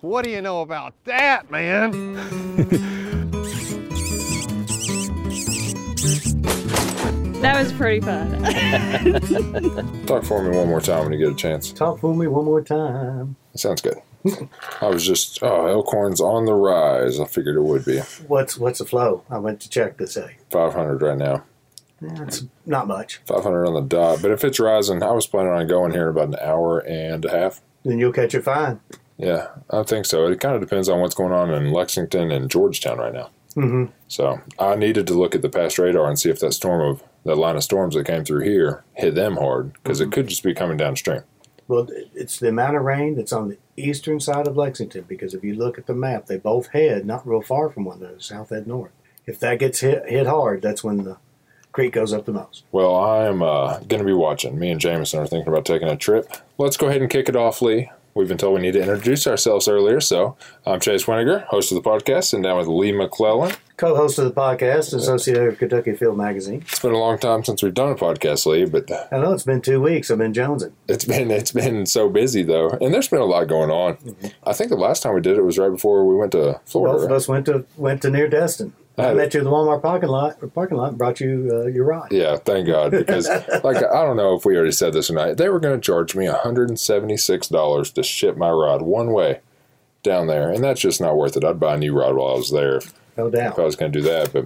What do you know about that, man? That was pretty fun. Talk for me one more time when you get a chance. Talk for me one more time. Sounds good. I was just, oh, Elkhorn's on the rise. I figured it would be. What's what's the flow? I went to check to say. 500 right now. That's not much. 500 on the dot. But if it's rising, I was planning on going here in about an hour and a half. Then you'll catch it fine. Yeah, I think so. It kind of depends on what's going on in Lexington and Georgetown right now. Mm-hmm. So I needed to look at the past radar and see if that storm of that line of storms that came through here hit them hard because it could just be coming downstream. Well, it's the amount of rain that's on the eastern side of Lexington because if you look at the map, they both head not real far from one another, south head north. If that gets hit hit hard, that's when the creek goes up the most. Well, I am uh, going to be watching. Me and Jameson are thinking about taking a trip. Let's go ahead and kick it off, Lee. We've been told we need to introduce ourselves earlier, so I'm Chase Winiger, host of the podcast, and down with Lee McClellan. Co-host of the podcast, associated of Kentucky Afield Magazine. It's been a long time since we've done a podcast, Lee, but I know it's been two weeks. I've been jonesing. it's been it's been so busy though, and there's been a lot going on. Mm-hmm. I think the last time we did it was right before we went to Florida. Both of us went to went to near Destin. I met you at the Walmart parking lot. Parking lot brought you uh, your rod. Yeah, thank God. Because, like, I don't know if we already said this or not. They were going to charge me $176 to ship my rod one way down there. And that's just not worth it. I'd buy a new rod while I was there if, No doubt. if I was going to do that. But,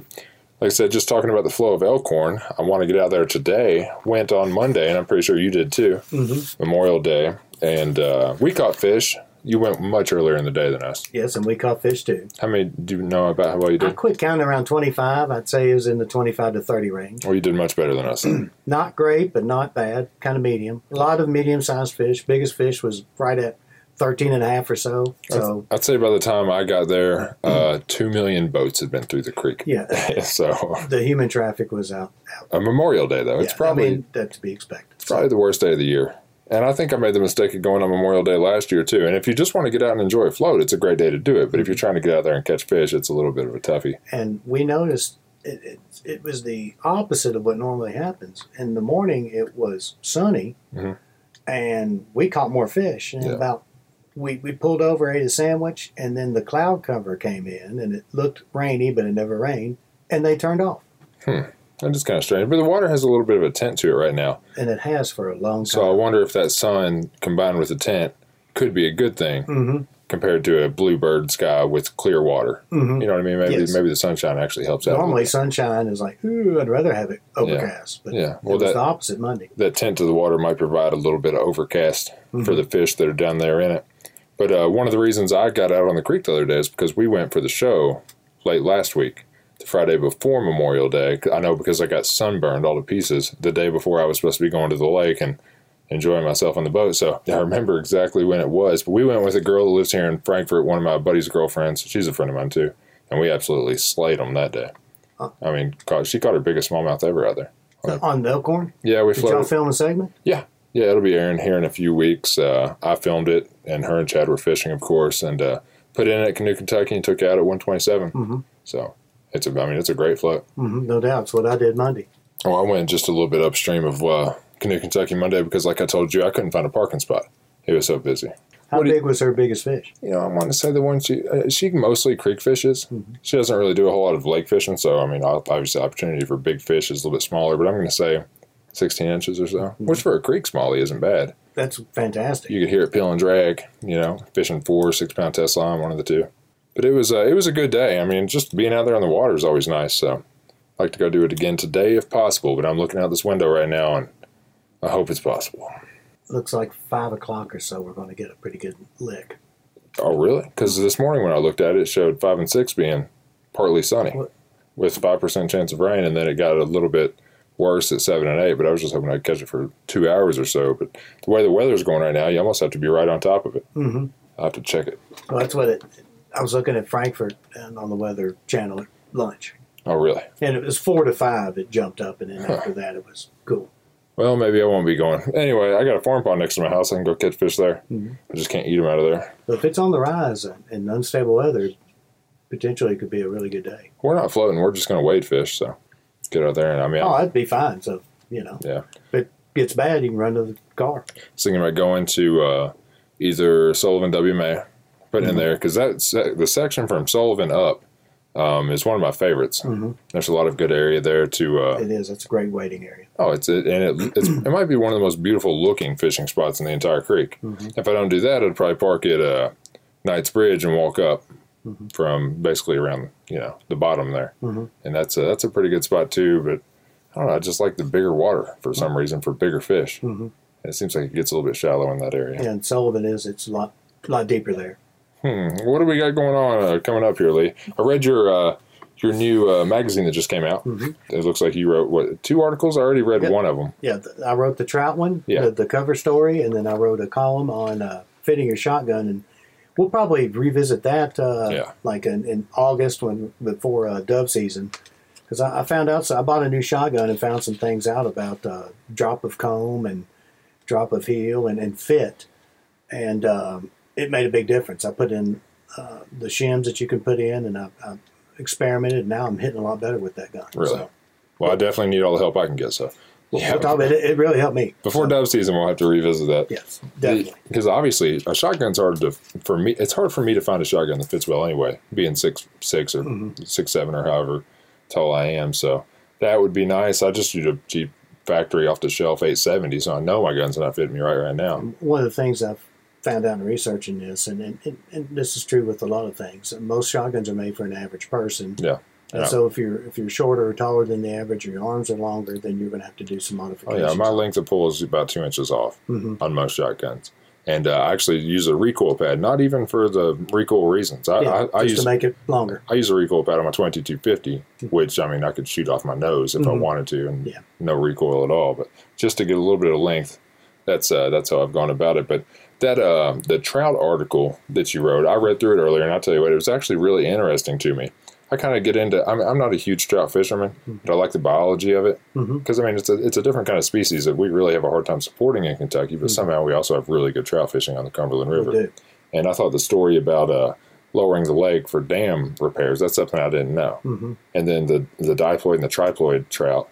like I said, just talking about the flow of Elkhorn, I want to get out there today. Went on Monday, and I'm pretty sure you did too, Mm-hmm. Memorial Day. And uh, we caught fish. You went much earlier in the day than us. Yes, and we caught fish too. How many do you know about how well you did? I quit counting around 25. I'd say it was in the 25 to 30 range. Well, you did much better than us. Not great, but not bad. Kind of medium. A lot of medium sized fish. Biggest fish was right at 13 and a half or so. So, I'd say by the time I got there, uh, two million boats had been through the creek. yeah, so the human traffic was out. out. a Memorial Day though, it's probably I mean, that's to be expected. it's probably the worst day of the year. And I think I made the mistake of going on Memorial Day last year too. And if you just want to get out and enjoy a float, it's a great day to do it. But if you're trying to get out there and catch fish, it's a little bit of a toughie. and we noticed it, it, it was the opposite of what normally happens. In the morning, it was sunny, Mhm. and we caught more fish. And Yeah. about we, we pulled over, ate a sandwich, and then the cloud cover came in, and it looked rainy, but it never rained, and they turned off. And it's kind of strange. But the water has a little bit of a tint to it right now. And it has for a long time. So I wonder if that sun combined with the tent could be a good thing hmm compared to a bluebird sky with clear water. hmm You know what I mean? Maybe Yes. maybe the sunshine actually helps out. Normally, sunshine is like, ooh, I'd rather have it overcast. But Yeah. Well, was that the opposite Monday. that tint to the water might provide a little bit of overcast for Mhm. the fish that are down there in it. But uh, one of the reasons I got out on the creek the other day is because we went for the show late last week, the Friday before Memorial Day. I know because I got sunburned all to pieces the day before I was supposed to be going to the lake and enjoying myself on the boat. So I remember exactly when it was. But we went with a girl that lives here in Frankfort, one of my buddy's girlfriends. She's a friend of mine too. And we absolutely slayed them that day. Huh. I mean, caught, she caught her biggest smallmouth ever out there. On Elkhorn, Yeah, we did y'all film a segment? Yeah, Yeah, it'll be airing here in a few weeks. Uh, I filmed it, and her and Chad were fishing, of course, and uh, put in at Canoe, Kentucky, and took out at 127. Mm-hmm. So it's a, I mean, it's a great float. Mm-hmm, No doubt. It's what I did Monday. Oh, I went just a little bit upstream of uh, Canoe, Kentucky Monday because, like I told you, I couldn't find a parking spot. It was so busy. How What do you- big was her biggest fish? You know, I want to say the one she uh, she mostly creek fishes. Mhm. She doesn't really do a whole lot of lake fishing, so I mean, obviously, the opportunity for big fish is a little bit smaller. But I'm going to say 16 inches or so, which for a creek smallie isn't bad. That's fantastic. you could hear it peel and drag, you know, fishing four, six pound test line, one of the two. But it was uh, it was a good day. I mean, just being out there on the water is always nice. So I'd like to go do it again today if possible. But I'm looking out this window right now and I hope it's possible. Looks like five o'clock or so. We're going to get a pretty good lick. Oh, really? Because this morning when I looked at it, it showed five and six being partly sunny What? with five percent chance of rain, and then it got a little bit worse at seven and eight. But I was just hoping I'd catch it for two hours or so. But the way the weather's going right now, you almost have to be right on top of it. Mm-hmm. I have to check it. Well, that's what it. I was looking at Frankfort and on the Weather Channel at lunch, Oh, really? and it was four to five. It jumped up, and then Huh. after that, it was cool. Well, maybe I won't be going. Anyway, I got a farm pond next to my house. I can go catch fish there. Mhm. I just can't eat them out of there. But if it's on the rise and unstable weather, potentially it could be a really good day. We're not floating. We're just going to wade fish. So get out there and I mean, Oh, I that'd be fine. So you know, Yeah. if it gets bad, you can run to the car. I was thinking about going to uh, either Sullivan W. May putting in there because that's the section from Sullivan up um, is one of my favorites. Mhm. There's a lot of good area there to. Uh, It is. It's a great waiting area. oh, it's it, and it it's, it might be one of the most beautiful looking fishing spots in the entire creek. Mhm. If I don't do that, I'd probably park at uh, Knight's Bridge and walk up Mhm. from basically around you know the bottom there, Mhm. and that's a that's a pretty good spot too. But I don't know, I just like the bigger water for some reason for bigger fish. Mhm. And it seems like it gets a little bit shallow in that area. And Sullivan is. It's a lot, lot deeper there. Hmm. What do we got going on uh, coming up here, Lee? I read your uh, your new uh, magazine that just came out. Mhm. It looks like you wrote what two articles. I already read Yep. one of them. Yeah, th- I wrote the trout one, Yeah. the, the cover story, and then I wrote a column on uh, fitting your shotgun, and we'll probably revisit that uh, Yeah. like in, in August when before uh, dove season, because I, I found out. So I bought a new shotgun and found some things out about uh, drop of comb and drop of heel and, and fit, and um, it made a big difference. I put in uh, the shims that you can put in, and I, I experimented. And now I'm hitting a lot better with that gun. Really? So, Well, I definitely need all the help I can get. So Yeah. it. It really helped me. before So, dove season, we'll have to revisit that. Yes, definitely. Because obviously, a shotgun's hard to for me. It's hard for me to find a shotgun that fits well anyway. Being six six or Mhm. six seven or however tall I am, so that would be nice. I just use a cheap factory off the shelf eight seventy, so I know my gun's not fitting me right right now. one of the things I've found out in researching this, and, and, and, this is true with a lot of things, most shotguns are made for an average person. Yeah. And Yeah. so if you're if you're shorter or taller than the average, or your arms are longer, then you're going to have to do some modifications. Oh yeah, my length of pull is about two inches off hmm on most shotguns, and uh, I actually use a recoil pad. Not even for the recoil reasons. I, Yeah, I, I just use to make it longer. I use a recoil pad on my 2250, which I mean I could shoot off my nose if I Mhm. wanted to, and Yeah. no recoil at all. But just to get a little bit of length, that's uh, that's how I've gone about it. But that uh, the trout article that you wrote, I read through it earlier, and I will tell you what, it was actually really interesting to me. I kind of get into. I'm, I'm not a huge trout fisherman, but I like the biology of it because I mean it's a it's a different kind of species that we really have a hard time supporting in Kentucky. But Mhm. somehow we also have really good trout fishing on the Cumberland River. And I thought the story about uh, lowering the lake for dam repairs, that's something I didn't know. hmm And then the, the diploid and the triploid trout,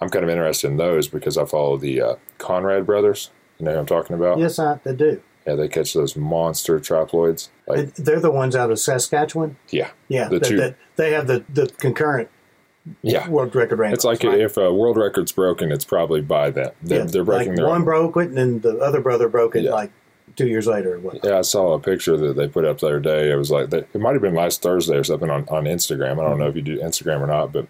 I'm kind of interested in those because I follow the uh, Konrad brothers. You know who I'm talking about? Yes, I, I do. Yeah, they catch those monster triploids. Like, they're the ones out of Saskatchewan. yeah, Yeah, The that, two- that- they have the, the concurrent yeah. world record. It's like right? if a world record's broken, it's probably by them. They're, Yeah, they're breaking like their one own. broke it, and then the other brother broke it Yeah. like two years later what. Yeah, I saw a picture that they put up the other day. It was like they, it might have been last Thursday or something on, on Instagram. I don't know if you do Instagram or not, but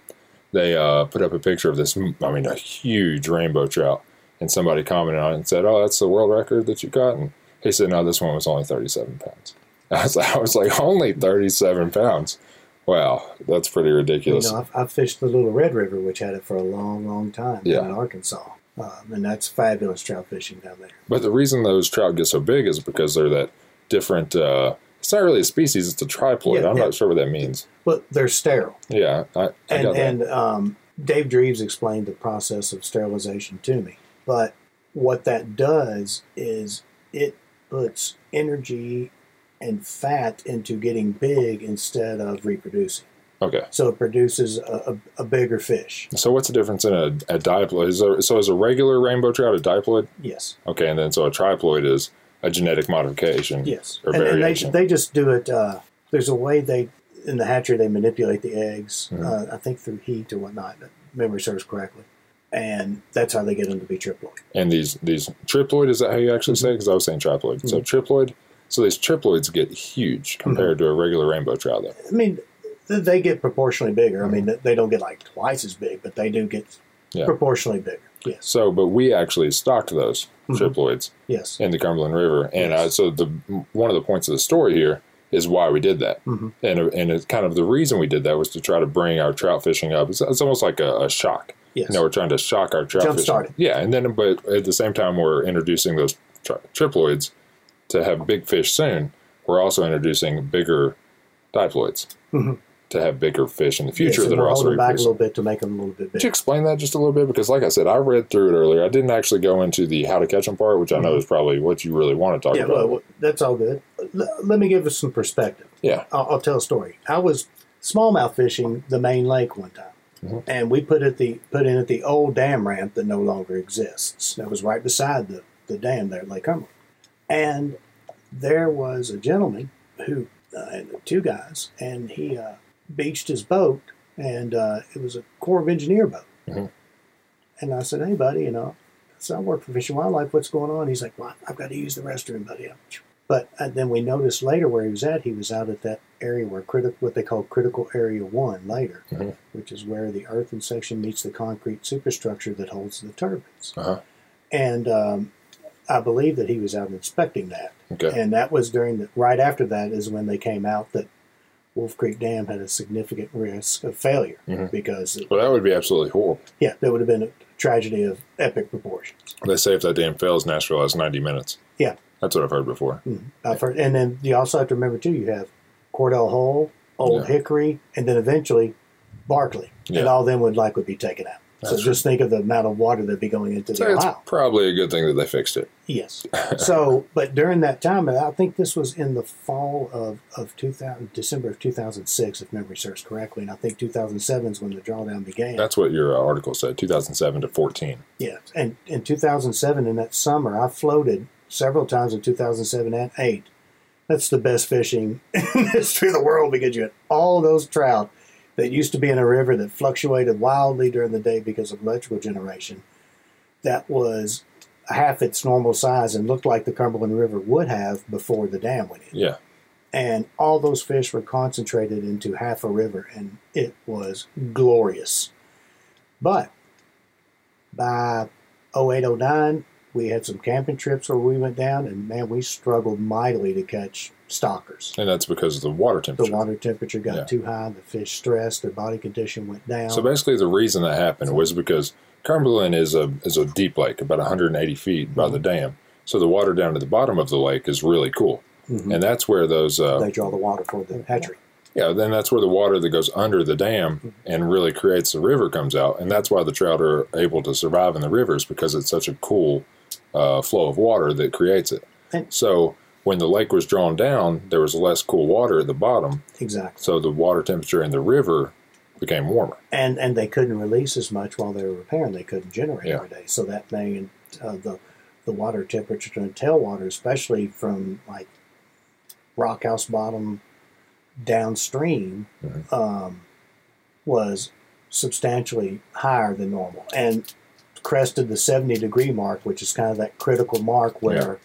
they uh, put up a picture of this. I mean, a huge rainbow trout, and somebody commented on it and said, "Oh, that's the world record that you got." And he said, "No, this one was only thirty-seven pounds." I was like, I was like, only thirty-seven pounds. Wow, that's pretty You ridiculous. know, I've, I've fished the Little Red River, which had it for a long, long time Yeah. in Arkansas, um, and that's fabulous trout fishing down there. But the reason those trout get so big is because they're that different. Uh, it's not really a species; it's a triploid. Yeah, I'm yeah. not sure what that means. But they're sterile, Yeah, I, I and got that. and um, Dave Dreves explained the process of sterilization to me. But what that does is it puts energy and fat into getting big instead of reproducing. Okay. So it produces a, a, a bigger fish. So what's the difference in a, a diploid? Is there, so is a regular rainbow trout a diploid? Yes, Okay, and then so a triploid is a genetic modification. yes. Or And, and they, they just do it. Uh, there's a way they in the hatchery they manipulate the eggs. Mhm. Uh, I think through heat or whatnot. If memory serves correctly, and that's how they get them to be triploid. And these these triploid is that how you actually say? Because I was saying triploid. So triploid. So these triploids get huge compared to a regular rainbow trout, though. I mean, they get proportionally bigger. I mean, they don't get like twice as big, but they do get Mm-hmm. Yeah. proportionally bigger. Yes, So, but we actually stocked those Mhm. triploids yes, in the Cumberland River, and Yes. uh, so the one of the points of the story here is why we did that, Mhm. and and it's kind of the reason we did that was to try to bring our trout fishing up. It's, it's almost like a, a shock. Yes. You know, we're trying to shock our trout Jumpstart fishing. Yeah, and then but at the same time we're introducing those tri- triploids to have big fish soon. We're also introducing bigger diploids Mhm. to have bigger fish in the future and that we're are also holding back a little bit to make them a little bit Could you explain that just a little bit? Because, like I said, I read through it earlier. I didn't actually go into the how to catch them part, which I know is probably what you really want to talk Mm-hmm. Yeah, about. well, well, that's all good. L- let me give us some perspective. yeah, I'll, I'll tell a story. I was smallmouth fishing the main lake one time, Mhm. and we put at the put in at the old dam ramp that no longer exists. That was right beside the the dam there at Lake Cumberland, and there was a gentleman who uh, and two guys, and he uh, beached his boat, and uh, it was a Corps of Engineer boat. Mhm. And I said, "Hey, buddy, you know, so I work for Fish and Wildlife. What's going on?" He's like, "Well, I've got to use the restroom, buddy." But uh, then we noticed later where he was at. He was out at that area where critical, what they call critical area one later, Mhm. which is where the earthen section meets the concrete superstructure that holds the turbines. Uh-huh. And um, I believe that he was out inspecting that. Okay. And that was during the right after that is when they came out that Wolf Creek Dam had a significant risk of failure Mhm. because it, Well, that would be absolutely horrible. yeah, that would have been a tragedy of epic proportions. They say if that dam fails, Nashville has 90 minutes. Yeah. That's what I've heard before. I've heard, and then you also have to remember too. You have Cordell Hull, Old Yeah. Hickory, and then eventually Barkley, Yeah. and all them would likely be taken out. so That's just think of the amount of water that'd be going into So the it's Ohio. probably a good thing that they fixed it. Yes. So, but during that time, and I think this was in the fall of, of 2000, December of 2006, if memory serves correctly, and I think 2007 is when the drawdown began. That's what your uh, article said, 2007 to 14. yeah. And in 2007, in that summer, I floated several times in 2007 and 8. That's the best fishing in the history of the world because you had all those trout that used to be in a river that fluctuated wildly during the day because of electrical generation. That was half its normal size and looked like the Cumberland River would have before the dam went in. Yeah. And all those fish were concentrated into half a river, and it was glorious. But by 08, 09, we had some camping trips where we went down, and man, we struggled mightily to catch stalkers. And that's because of the water temperature. The water temperature got Yeah. too high, the fish stressed, their body condition went down. So basically, the reason that happened was because Cumberland is a is a deep lake, about 180 feet by the Mm-hmm. dam. So the water down to the bottom of the lake is really cool, Mhm. and that's where those uh, they draw the water for the hatchery. yeah. Then that's where the water that goes under the dam Mm-hmm. and really creates the river comes out, and that's why the trout are able to survive in the rivers because it's such a cool uh, flow of water that creates it. And- So when the lake was drawn down, there was less cool water at the bottom, Exactly. so the water temperature in the river became warmer. and and they couldn't release as much while they were repairing. They couldn't generate Yeah. every day, so that made uh, the the water temperature and tailwater, especially from like Rockhouse Bottom downstream, Mhm. um, was substantially higher than normal and crested the seventy degree mark, which is kind of that critical mark where.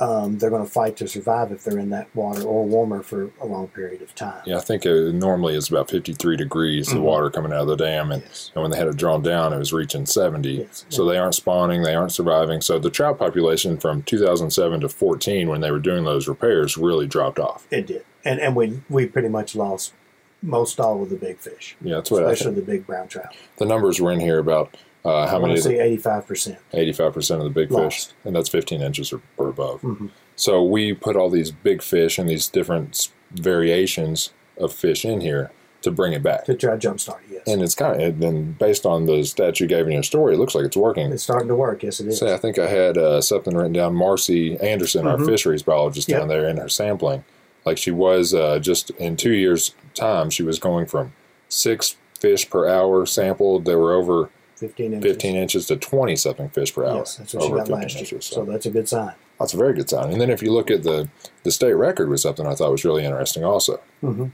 Um, they're going to fight to survive if they're in that water or warmer for a long period of time. Yeah, I think it normally it's about 53 degrees, the Mhm. water coming out of the dam. And, Yes. and when they had it drawn down, it was reaching 70. Yes. So they aren't spawning, they aren't surviving. So the trout population from 2007 to 14, when they were doing those repairs, really dropped off. It did, and and we we pretty much lost most all of the big fish, Yeah, that's what I especially the big brown trout. The numbers were in here about uh, how I many, say eighty five percent. 85% of the big fish, and that's 15 inches or, or above. Mhm. So we put all these big fish and these different variations of fish in here to bring it back. To try to jumpstart it, yes, And it's kind of, and based on the stats you gave in your story, it looks like it's working. it's starting to work. Yes, it is. Say, I think I had uh, something written down. Marcy Anderson, our Mhm. fisheries biologist Yep. down there, in her sampling, like she was uh, just in two years' time, she was going from six fish per hour sampled that were over Fifteen inches. 15 inches to 20 something fish per hour. Yes, that's what she over got 15 last year. inches. So So that's a good sign. that's a very good sign. And then if you look at the the state record was something I thought was really interesting also. hmm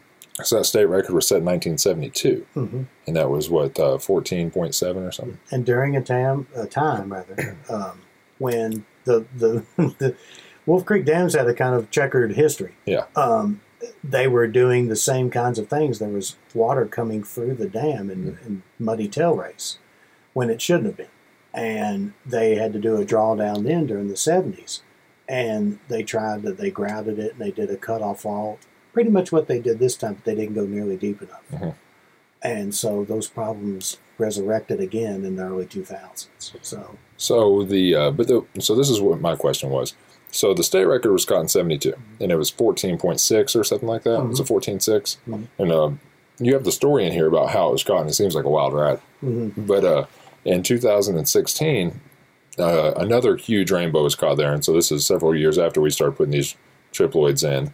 So that state record was set in 1972, hmm and that was what uh, 14.7 or something. And during a time, a time rather, um, when the the the Wolf Creek dams had a kind of checkered history. Yeah. Um, they were doing the same kinds of things. There was water coming through the dam in, Mm-hmm. in muddy tail race when it shouldn't have been. And they had to do a drawdown then during the 70s. And they tried to, they grouted it and they did a cutoff wall. Pretty much what they did this time, but they didn't go nearly deep enough. Mhm. And so those problems resurrected again in the early 2000s. So, So the uh, but the so this is what my question was. So the state record was caught in '72, and it was 14.6 or something like that. It was a 14.6, Mhm. and uh, you have the story in here about how it was caught, and it seems like a wild ride. mhm. But uh, in 2016, uh, another huge rainbow was caught there, and so this is several years after we started putting these triploids in,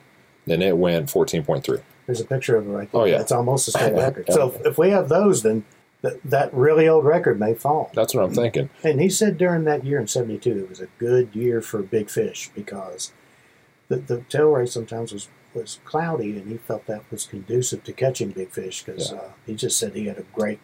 and it went 14.3. there's a picture of it right there. Oh, yeah. That's almost the same record. So if, if we have those, then th- that really old record may fall. That's what I'm thinking. And he said during that year in 72, it was a good year for big fish because the, the tail race sometimes was was cloudy, and he felt that was conducive to catching big fish because Yeah. uh, he just said he had a great.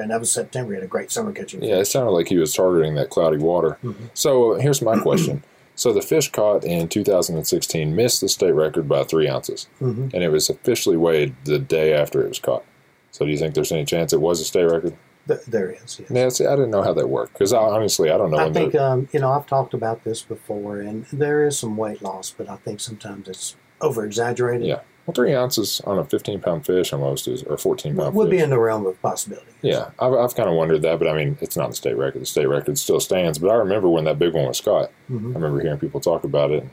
And that was September. He had a great summer catching. Yeah, it sounded like he was targeting that cloudy water. Mhm. So here's my question. So the fish caught in 2016 missed the state record by three ounces, hmm and it was officially weighed the day after it was caught. So do you think there's any chance it was a state record? Th- there is. Yes. See, I didn't know how that worked because honestly, I don't know. I think um, you know I've talked about this before, and there is some weight loss, but I think sometimes it's over exaggerated. Yeah. Well, three ounces on a 15 pound fish almost is, or 14 pound would fish. be in the realm of possibility. Yeah, I've, I've kind of wondered that, but I mean, it's not the state record. The state record still stands. But I remember when that big one was caught. Mhm. I remember hearing people talk about it.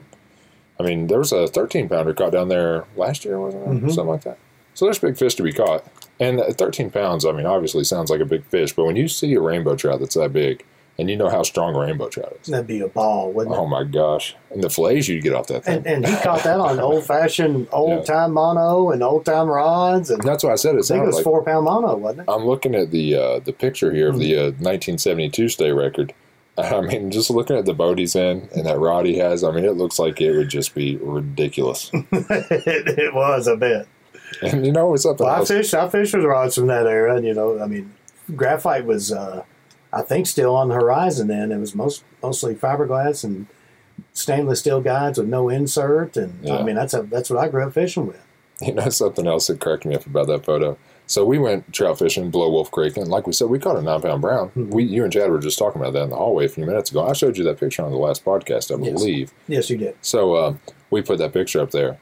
I mean, there was a 13 pounder caught down there last year, wasn't there? Mhm. Something like that. So there's big fish to be caught. And 13 pounds, I mean, obviously sounds like a big fish, but when you see a rainbow trout that's that big, and you know how strong a rainbow trout is, That'd be a ball, wouldn't it? oh my gosh. And the fillets you'd get off that thing. And, and he caught that on old fashioned, old time mono and old time rods, and that's why I said it I think it was like. four pound mono, wasn't it? I'm looking at the uh, the picture here of the Mm-hmm. uh, 1972 state record. I mean, just looking at the boat he's in and that rod he has, I mean, it looks like it would just be ridiculous. it, it was a bit. and you know what's something Well, I else? fished. I fished with rods from that era. And, you know, I mean, graphite was, uh, I think, still on the horizon then. It was most mostly fiberglass and stainless steel guides with no insert, and Yeah. I mean, that's a, that's what I grew up fishing with. You know something else that cracked me up about that photo. So we went trout fishing below Wolf Creek, and like we said, we caught a nine pound brown. Mhm. We, you and Chad were just talking about that in the hallway a few minutes ago. I showed you that picture on the last podcast, I believe. Yes, you did. So uh, we put that picture up there,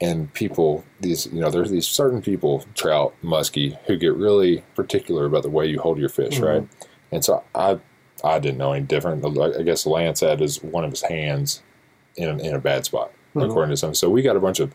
and people, these you know, there's these certain people, trout, muskie, who get really particular about the way you hold your fish, Mhm. right? And so I, I didn't know any different. I guess Lance had his one of his hands in in a bad spot, Mhm. according to some. So we got a bunch of,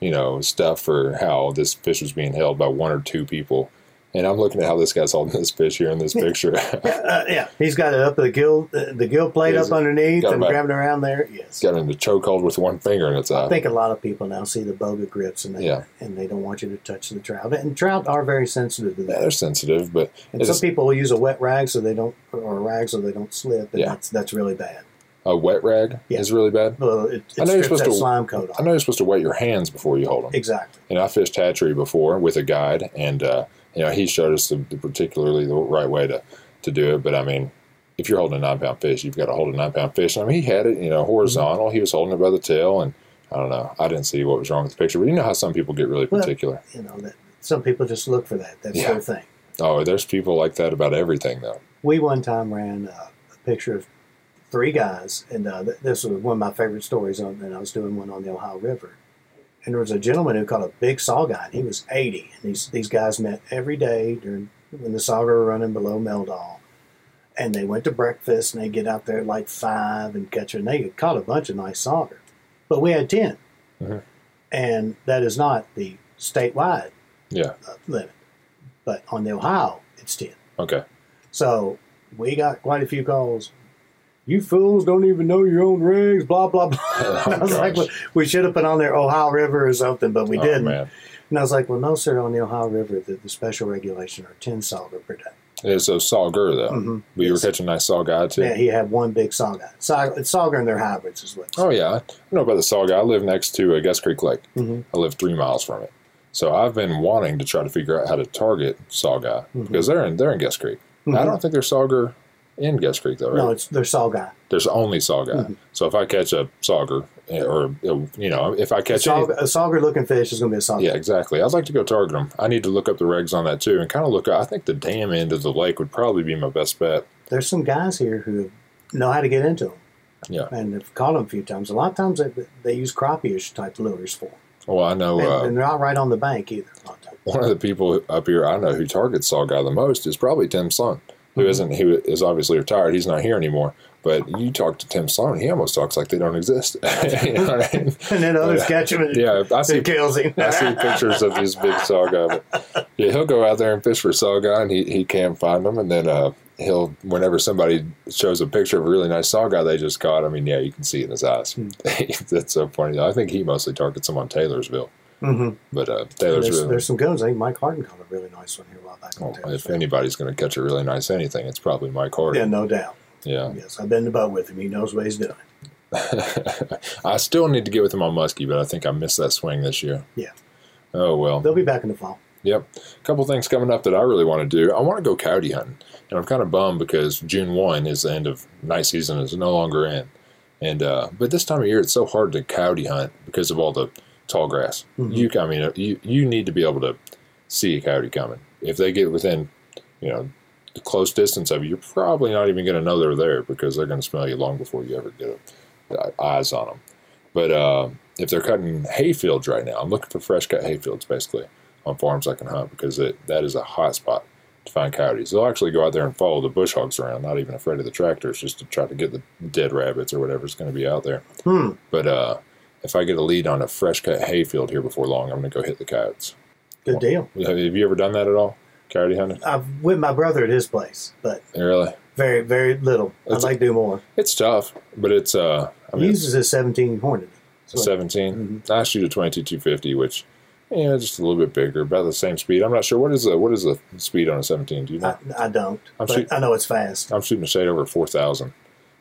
you know, stuff for how this fish was being held by one or two people. And I'm looking at how this guy's holding this fish here in this picture. Uh, yeah, he's got it up the gill, uh, the gill plate up underneath, and grabbing around there. Yes, got in the chokehold with one finger in its eye. I think a lot of people now see the boga grips, and they Yeah. and they don't want you to touch the trout. And trout are very sensitive to Yeah, that. they're sensitive, but And some people will use a wet rag so they don't, or a rag so they don't slip, and Yeah. that's that's really bad. a wet rag Yeah. is really bad. Well, it, I know you're supposed that to- slime coat I know you're supposed to wet your hands before you hold them. Exactly. And I fished hatchery before with a guide, and uh, you know he showed us the, the particularly the right way to, to do it. But I mean, if you're holding a nine pound fish, you've got to hold a nine pound fish. I mean, he had it, you know, horizontal. He was holding it by the tail, and I don't know. I didn't see what was wrong with the picture, but you know how some people get really Well- particular. You know that some people just look for that. That's Yeah. their thing. Oh, there's people like that about everything, though. We one time ran uh, a picture of three guys, and uh, th- this was one of my favorite stories. On, and I was doing one on the Ohio River, and there was a gentleman who caught a big saugeye. And he was eighty, and these these guys met every day during when the sauger were running below Meldahl, and they went to breakfast, and they get out there at like five and catch. And they caught a bunch of nice sauger, but we had 10 Mhm. and that is not the statewide Yeah. uh, limit, but on the Ohio it's ten. Okay. So we got quite a few calls. You fools don't even know your own rigs, blah blah blah. Oh, I was like, gosh. we should have put on there Ohio River or something, but we oh, didn't. Man. And I was like, well, no, sir, on the Ohio River, the, the special regulation are ten sauger per day. It's a sauger though. Mhm. But you were Yes. catching nice saugeye too. Yeah, he had one big sauger. Saug, it's sauger and their hybrids is what. Oh yeah, I know about the saugeye. I live next to uh, Guist Creek Lake. hmm I live three miles from it. So I've been wanting to try to figure out how to target saugeye Mhm. because they're in they're in Guist Creek. I don't think there's sauger in Guist Creek though, right? No, it's their sauger. There's only saugeye. Mhm. So if I catch a sauger, eh, or uh, you know, if I catch any, a sauger looking fish is going to be a sauger. yeah, exactly. I'd like to go target them. I need to look up the regs on that too, and kind of look. I think the dam end of the lake would probably be my best bet. There's some guys here who know how to get into them. Yeah. And have caught them a few times. A lot of times they, they use crappie-ish type lures for them. Well, I know and, uh, and they're not right on the bank either. a lot of times. one of the people up here I know who targets saugeye the most is probably Tim Sloan, who Mhm. isn't who is obviously retired. He's not here anymore. But you talk to Tim Sloan, he almost talks like they don't exist. you know I mean? And then others Yeah. catch him and Yeah, I see. it kills him. I see pictures of these big saugeye. But yeah, he'll go out there and fish for saugeye, and he, he can't find them. And then uh, he'll whenever somebody shows a picture of a really nice saugeye they just caught. I mean, yeah, you can see it in his eyes. Hmm. That's so funny. I think he mostly targets them on Taylorsville, hmm but uh, There's, Taylorsville. there's some goons. I think Mike Harden caught a really nice one here a while back. Well, if anybody's going to catch a really nice anything, it's probably Mike Harden. yeah, no doubt. Yeah. Yes, I've been in the boat with him. He knows what he's doing. I still need to get with him on muskie, but I think I missed that swing this year. Yeah. Oh well. They'll be back in the fall. Yep. A couple things coming up that I really want to do. I want to go coyote hunting, and I'm kind of bummed because June one is the end of night season is no longer in, and uh, but this time of year it's so hard to coyote hunt because of all the tall grass. Mhm. You, I mean, you you need to be able to see a coyote coming. If they get within, you know, the close distance of you, you're probably not even going to know they're there because they're going to smell you long before you ever get a, eyes on them. But uh, if they're cutting hayfields right now, I'm looking for fresh cut hayfields basically on farms I can hunt because it, that is a hot spot to find coyotes. They'll actually go out there and follow the bush hogs around, not even afraid of the tractors, just to try to get the dead rabbits or whatever's going to be out there. Hmm. But uh, if I get a lead on a fresh cut hayfield here before long, I'm going to go hit the coyotes. Good deal. Have you ever done that at all? Coyote hunting? I've with my brother at his place, but Really? very, very little. I'd It's- like to do more. It's tough, but it's uh, I He mean, uses a 17 Hornet. it's 17. I shoot a 22 250, which yeah, just a little bit bigger, about the same speed. I'm not sure what is the what is the speed on a 17. Do you know? I, I don't, I'm I know it's fast. I'm shooting a shade over 4,000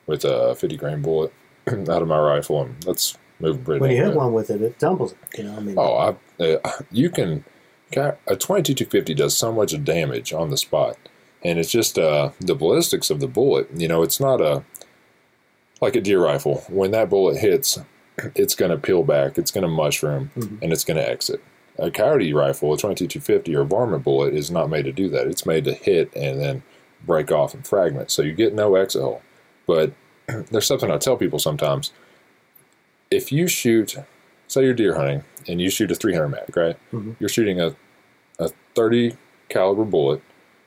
with a 50 grain bullet out of my rifle, and that's pretty. When you hit good. one with it, it tumbles it. You know, I mean, Oh, I, uh, you can. A 22 250 does so much damage on the spot, and it's just uh, the ballistics of the bullet. You know, it's not a like a deer rifle. When that bullet hits, it's going to peel back, it's going to mushroom, and it's going to exit. A coyote rifle, a 22 250 or a varmint bullet, is not made to do that. It's made to hit and then break off and fragment, so you get no exit hole. But there's something I tell people sometimes. If you shoot, say you're deer hunting, and you shoot a 300 mag, right? Mhm. You're shooting a, a 30 caliber bullet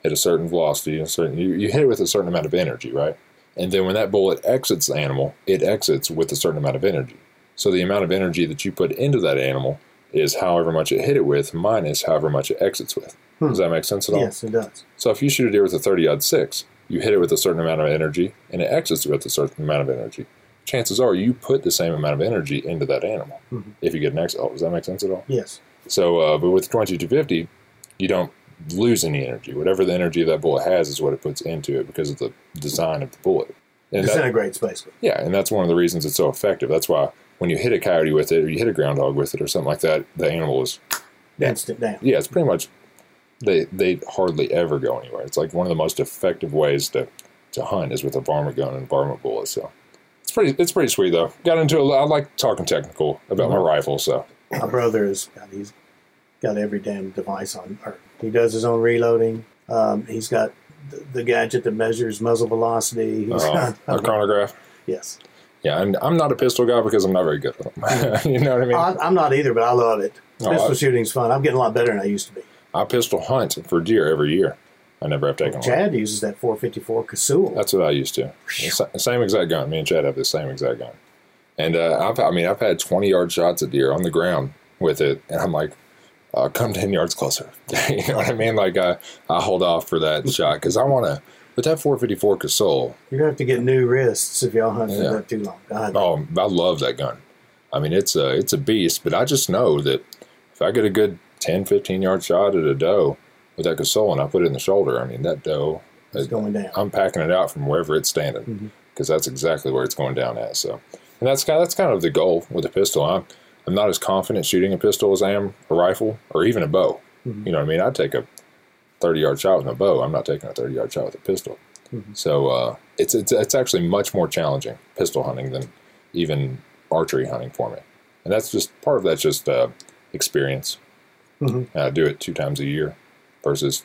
at a certain velocity, and certain you, you hit it with a certain amount of energy, right? And then when that bullet exits the animal, it exits with a certain amount of energy. So the amount of energy that you put into that animal is however much it hit it with minus however much it exits with. Hmm. Does that make sense at all? yes, it does. So if you shoot a deer with a 30 odd six, you hit it with a certain amount of energy and it exits with a certain amount of energy. Chances are you put the same amount of energy into that animal Mhm. if you get an hole. Does that make sense at all? Yes. So, uh, but with the 2250, you don't lose any energy. Whatever the energy that bullet has is what it puts into it because of the design of the bullet. And that, Disintegrates, basically. yeah, and that's one of the reasons it's so effective. That's why when you hit a coyote with it or you hit a groundhog with it or something like that, the animal is Yeah. Instant down. yeah, it's pretty much they they hardly ever go anywhere. It's like one of the most effective ways to to hunt is with a varmint gun and varmint bullet. So pretty it's pretty sweet though. Got into a, I like talking technical about my rifle. So My brother is God, he's got every damn device on Earth. He does his own reloading. Um, he's got the, the gadget that measures muzzle velocity. He's uh, a got, chronograph. yes, Yeah, and I'm not a pistol guy because I'm not very good with them. you know what I mean? I, I'm not either, but I love it. Oh, Pistol I- shooting's fun. I'm getting a lot better than I used to be. I pistol hunt for deer every year. I never have taken one. Chad uses that 454 Casull. That's what I used to. Same exact gun. Me and Chad have the same exact gun. And uh, I've, I mean, I've had 20 yard shots at deer on the ground with it, and I'm like, uh, come 10 yards closer. you know what I mean? Like, I, I hold off for that shot because I want to. With that 454 Casull. You're gonna have to get new wrists if y'all hunt for that too long. God, oh, I love that gun. I mean, it's a it's a beast. But I just know that if I get a good 10, 15 yard shot at a doe with that Casull and I put it in the shoulder, I mean, that doe it's going down. I'm packing it out from wherever it's standing because that's exactly where it's going down at. So, and that's kind that's kind of the goal with a pistol. I'm I'm not as confident shooting a pistol as I am a rifle or even a bow. Mhm. You know what I mean? I'd take a 30 yard shot with a bow. I'm not taking a 30 yard shot with a pistol. Mhm. So uh, it's it's it's actually much more challenging pistol hunting than even archery hunting for me. And that's just part of that's just uh, experience. Mhm. I do it two times a year versus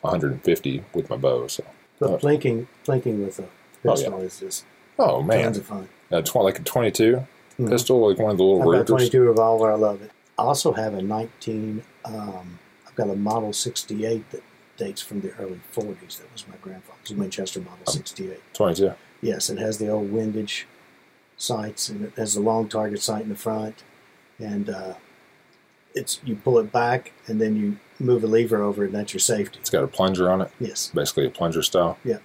150 with my bow. So. But Oh. plinking, plinking with a yeah. pistol is just Oh man, tons of fun. a tw- like a 22 Mhm. pistol, like one of the little I've got a 22 revolver. I love it. I also have a 19. Um, I've got a Model 68 that dates from the early 40s. That was my grandfather's Winchester Model 68. 22. Yes, it has the old windage sights and it has the long target sight in the front, and uh, it's you pull it back and then you move a lever over it, and that's your safety. It's got a plunger on it, Yes, basically a plunger style. Yeah.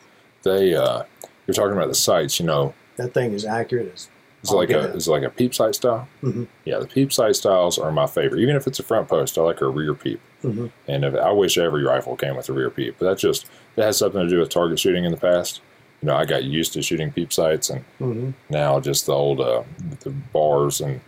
They, uh, you're talking about the sights, you know, that thing is accurate as it's like a it's like a peep sight style. Mhm. Yeah, the peep sight styles are my favorite. Even if it's a front post, I like a rear peep. Mhm. And if, I wish every rifle came with a rear peep, but that's just that has something to do with target shooting in the past. you know, I got used to shooting peep sights, and hmm now just the old uh, the bars and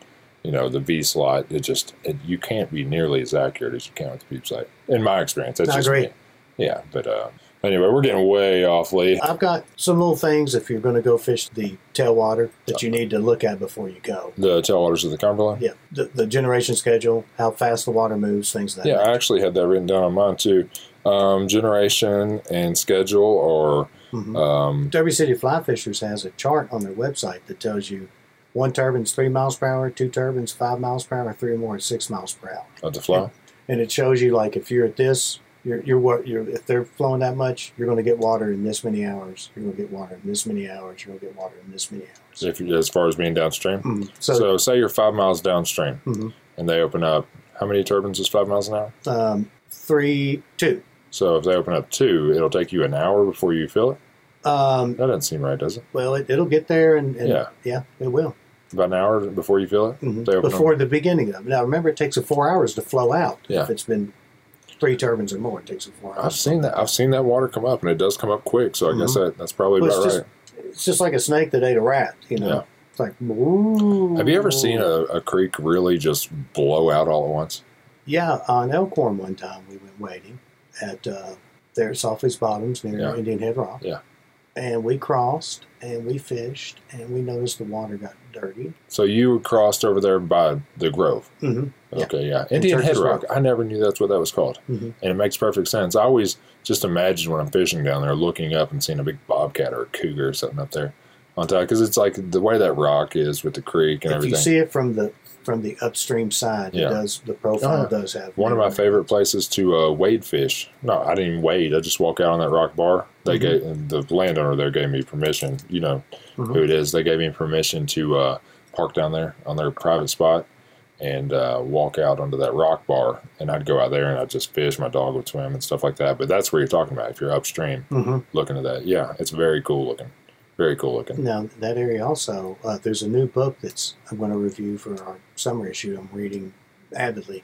you know the V slot. It just it, you can't be nearly as accurate as you can with the peep sight. In my experience, that's I just agree. me. Yeah, but uh, anyway, we're getting way off, Lee. I've got some little things if you're going to go fish the tailwater that you need to look at before you go. The tailwaters of the Cumberland. Yeah, the, the generation schedule, how fast the water moves, things of that. Yeah. I actually had that written down on mine too. Um, generation and schedule, or Mhm. um, Derby City Fly Fishers has a chart on their website that tells you one turbine's three miles per hour, two turbines five miles per hour, three or more is six miles per hour, of the flow. and it shows you like if you're at this, you're you're what you're if they're flowing that much, you're going to get water in this many hours. You're going to get water in this many hours. You're going to get water in this many hours. If you, as far as being downstream. Mhm. So, So, say you're five miles downstream, Mhm. and they open up. How many turbines is five miles an hour? um, three, two. So if they open up two, it'll take you an hour before you fill it. Um, That doesn't seem right, does it? well, it, it'll get there, and, and Yeah. yeah, it will. About an hour before you feel it. Mhm. Open Before the beginning of it. Now, remember, it takes four hours to flow out. Yeah. If it's been three turbines or more, it takes four hours. I've seen that. I've seen that water come up, and it does come up quick. So I guess that, that's probably Mm-hmm. Well, about it's right. just- It's just like a snake that ate a rat. You know, Yeah. it's like. Ooh. Have you ever seen a, a creek really just blow out all at once? Yeah, on Elkhorn one time we went wading at uh, there at Softly's Bottoms near Yeah. Indian Head Rock. Yeah. And we crossed and we fished and we noticed the water got dirty. So you crossed over there by the Grove. Mm-hmm. Okay, yeah. Indian Head Rock. Rock. I never knew that's what that was called. Mhm. And it makes perfect sense. I always just imagine when I'm fishing down there looking up and seeing a big bobcat or a cougar or something up there on top. Because it's like the way that rock is with the creek and If everything. you see it from the from the upstream side, Yeah. it does the profile yeah. does have One of my favorite places to uh, wade fish. No, I didn't even wade. I just walk out on that rock bar. They Mhm. gave and the landowner there gave me permission. You know Mhm. who it is. They gave me permission to uh, park down there on their private spot and uh, walk out onto that rock bar. And I'd go out there and I'd just fish. My dog would swim and stuff like that. But that's where you're talking about. If you're upstream hmm looking at that, yeah, it's very cool looking. Very cool looking. Now that area also, uh, there's a new book that's I'm going to review for our summer issue. I'm reading avidly.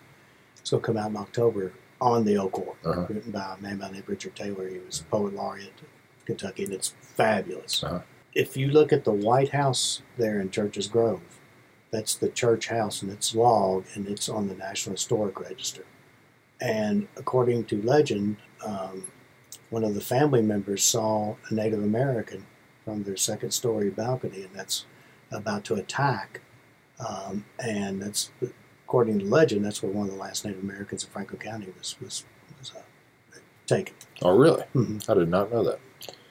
It's going to come out in October on the Elkhorn, Uh-huh. written by a man by the name of Richard Taylor. He was poet laureate of Kentucky, and it's fabulous. Uh-huh. If you look at the White House there in Church's Grove, that's the church house, and it's log, and it's on the National Historic Register. And according to legend, um, one of the family members saw a Native American from their second story balcony, and that's about to attack. Um, and that's, according to legend, that's where one of the last Native Americans in Franklin County was was, was uh, taken. Oh, really? Mhm. I did not know that.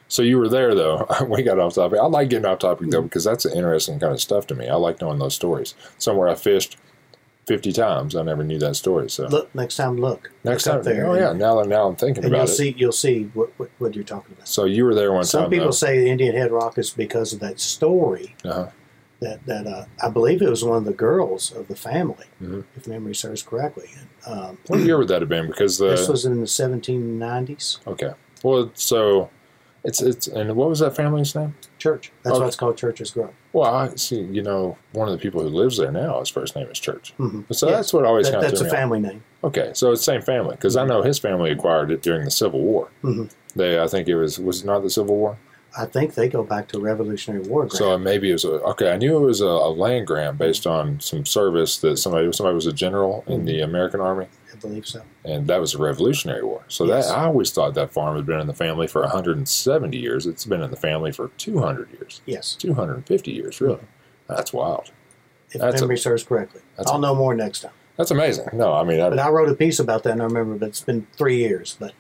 So you were there though. we got off topic. I like getting off topic Mm-hmm. though because that's an interesting kind of stuff to me. I like knowing those stories. Somewhere I fished fifty times, I never knew that story. So Look next time, look next look time, there. oh yeah, now now I'm thinking and you'll it. see you'll see what, what, what you're talking about. So you were there one Some time. people though. say Indian Head Rock is because of that story Uh-huh. that that uh, I believe it was one of the girls of the family, Mhm. if memory serves correctly. Um, What year would that have been? Because the this was in the 1790s. okay. Well, so it's it's and what was that family's name? Church. That's Okay. why it's called Church's Grove. Well, I see. You know, one of the people who lives there now, his first name is Church. Mhm. So Yes. that's what always That, kind of that's a family name. Okay, so it's same family because I know his family acquired it during the Civil War. Mhm. They, I think it was was it not the Civil War. I think they go back to Revolutionary War. grant. So maybe it was a, okay. I knew it was a, a land grant based on some service that somebody somebody was a general in the American Army, believe so. and that was a Revolutionary War. So Yes. that I always thought that farm had been in the family for 170 years. It's been in the family for 200 years, Yes, 250 years. Really, that's wild. if That's a- memory serves correctly. I'll a- know more next time. That's amazing. No, I mean, I, But I wrote a piece about that, and I remember. But it's been three years. But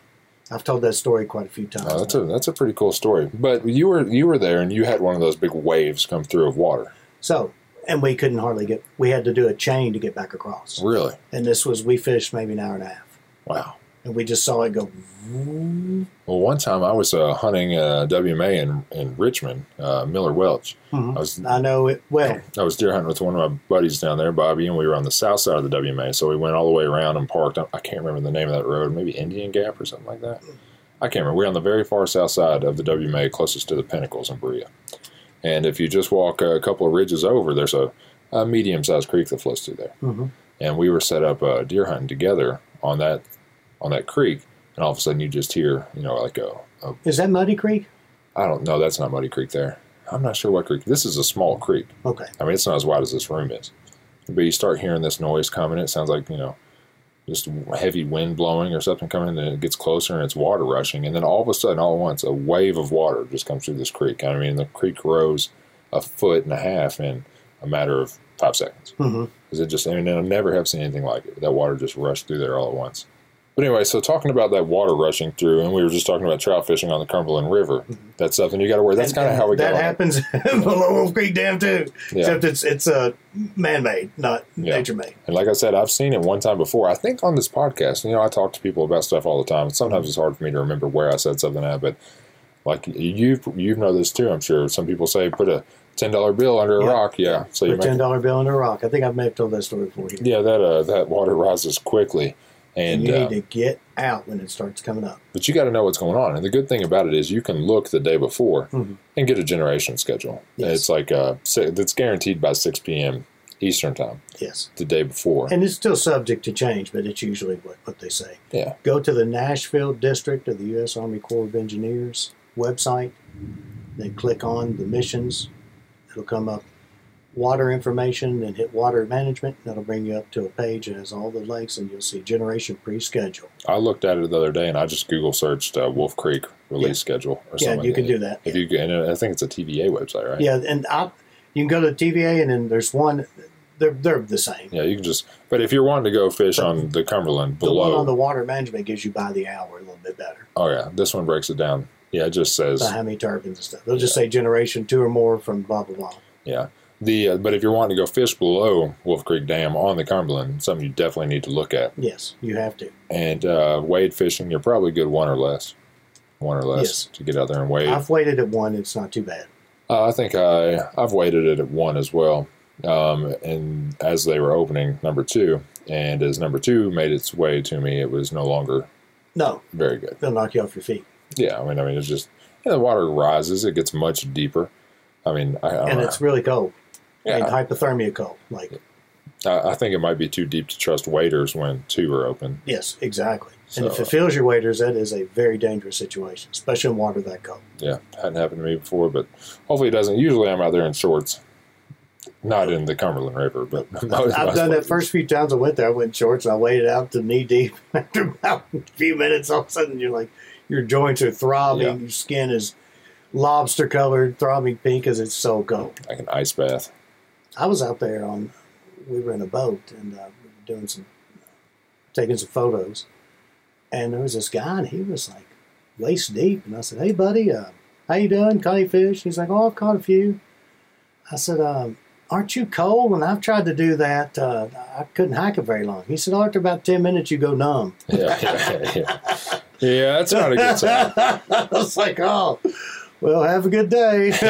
I've told that story quite a few times. no, that's a that's a pretty cool story. But you were you were there, and you had one of those big waves come through of water. so, and we couldn't hardly get. We had to do a chain to get back across. Really? And this was we fished maybe an hour and a half, Wow. and we just saw it go. Well, one time I was uh, hunting uh, WMA in in Richmond, uh, Miller Welch. Mhm. I was I know it well. I was deer hunting with one of my buddies down there, Bobby, and we were on the south side of the WMA. So we went all the way around and parked. I can't remember the name of that road, maybe Indian Gap or something like that. I can't remember. We are on the very far south side of the WMA, closest to the Pinnacles in Berea. And if you just walk a couple of ridges over, there's a, a medium sized creek that flows through there. Mhm. And we were set up uh, deer hunting together on that on that creek, and all of a sudden you just hear, you know, like a, a Is that Muddy Creek? I don't know. That's not Muddy Creek there. I'm not sure what creek. This is a small creek. Okay. I mean, it's not as wide as this room is. But you start hearing this noise coming. It sounds like, you know, just heavy wind blowing or something coming, and it gets closer and it's water rushing. And then all of a sudden, all at once, a wave of water just comes through this creek. I mean, the creek rose a foot and a half in a matter of five seconds. Mm-hmm. Because it just, I mean, I never have seen anything like it. That water just rushed through there all at once. But anyway, so talking about that water rushing through, and we were just talking about trout fishing on the Cumberland River. That's something you got to worry. That's Mm-hmm. Kind of how we that got it. happens below Wolf Creek Dam too. Yeah. Except it's it's uh, man-made, not Yeah. nature-made. And like I said, I've seen it one time before. I think on this podcast, you know, I talk to people about stuff all the time. Sometimes it's hard for me to remember where I said something at, but like you've you know this too. I'm sure some people say put a ten dollar bill under a rock. Yeah, so you ten dollar bill in a rock. I think I may have told that story before here. yeah that uh, that water rises quickly, And and you uh, need to get out when it starts coming up. but you got to know what's going on. And the good thing about it is you can look the day before Mhm. and get a generation schedule. Yes. It's like uh, it's guaranteed by six p.m. Eastern time Yes. the day before. And it's still subject to change, but it's usually what, what they say. yeah, Go to the Nashville district of the U.S. Army Corps of Engineers website, then click on the missions. It'll come up water information, and hit water management. That'll bring you up to a page that has all the lakes and you'll see generation pre-schedule. I looked at it the other day and I just Google searched uh, Wolf Creek release Yeah. schedule or Yeah, something. you can do that. If you can, and I think it's a TVA website, right? Yeah, and I, you can go to TVA, and then there's one. They're they're the same. Yeah, you can just. But if you're wanting to go fish on the Cumberland The one below, on the water management gives you by the hour a little bit better. oh yeah, this one breaks it down. Yeah, it just says By how many turbines and stuff. They'll just say generation two or more from blah blah blah. yeah. The uh, but if you're wanting to go fish below Wolf Creek Dam on the Cumberland, something you definitely need to look at. Yes, you have to. And uh, wade fishing, you're probably good one or less, one or less Yes. to get out there and wade. I've waded at one. It's not too bad. Uh, I think I I've waded it at one as well. Um, and as they were opening number two, and as number two made its way to me, it was no longer No, very good. they'll knock you off your feet. Yeah, I mean, I mean, it's just and the water rises, it gets much deeper. I mean, I, I, and know. it's really cold. Yeah. And hypothermia cold. Like, I, I think it might be too deep to trust waders when two are open. yes, exactly. and if it fills your waders, that is a very dangerous situation, especially in water that cold. Yeah, hadn't happened to me before, but hopefully it doesn't. Usually I'm out there in shorts, not in the Cumberland River, but most- I've most done that first few times I went there. I went in shorts and I waded out to knee deep. After about a few minutes, all of a sudden you're like, your joints are throbbing, Yeah. your skin is lobster colored, throbbing pink because it's so cold. like an ice bath. I was out there on, we were in a boat and uh, we doing some, taking some photos, and there was this guy and he was like waist deep, and I said, "Hey, buddy, uh, how you doing? Caught any fish?" He's like, "Oh, I've caught a few." I said, um, "Aren't you cold?" And I've tried to do that. Uh, I couldn't hike it very long. He said, "Oh, after about ten minutes, you go numb." Yeah, yeah, yeah. Yeah, that's not a good sign. I was like, "Oh." Well, have a good day.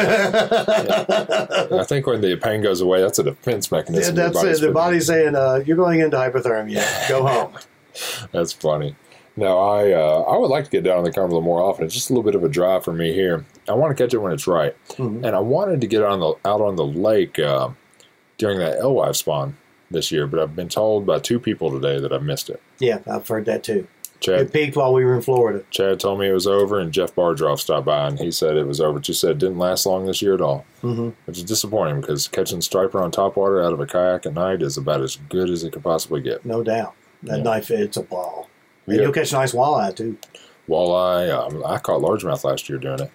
I think when the pain goes away, that's a defense mechanism. Yeah, that's it. The body's saying, uh, "You're going into hypothermia. Go home." That's funny. No, I uh, I would like to get down on the Cumberland more often. It's just a little bit of a drive for me here. I want to catch it when it's right, Mhm. and I wanted to get on the out on the lake uh, during that alewife spawn this year, but I've been told by two people today that I missed it. Yeah, I've heard that too. Chad It peaked while we were in Florida. Chad told me it was over, and Jeff Bardroff stopped by and he said it was over. Just said it didn't last long this year at all, hmm which is disappointing because catching striper on top water out of a kayak at night is about as good as it could possibly get. No doubt. That Yeah. knife, it's a ball. And Yeah. you'll catch a nice walleye too. walleye. Um, I caught largemouth last year doing it.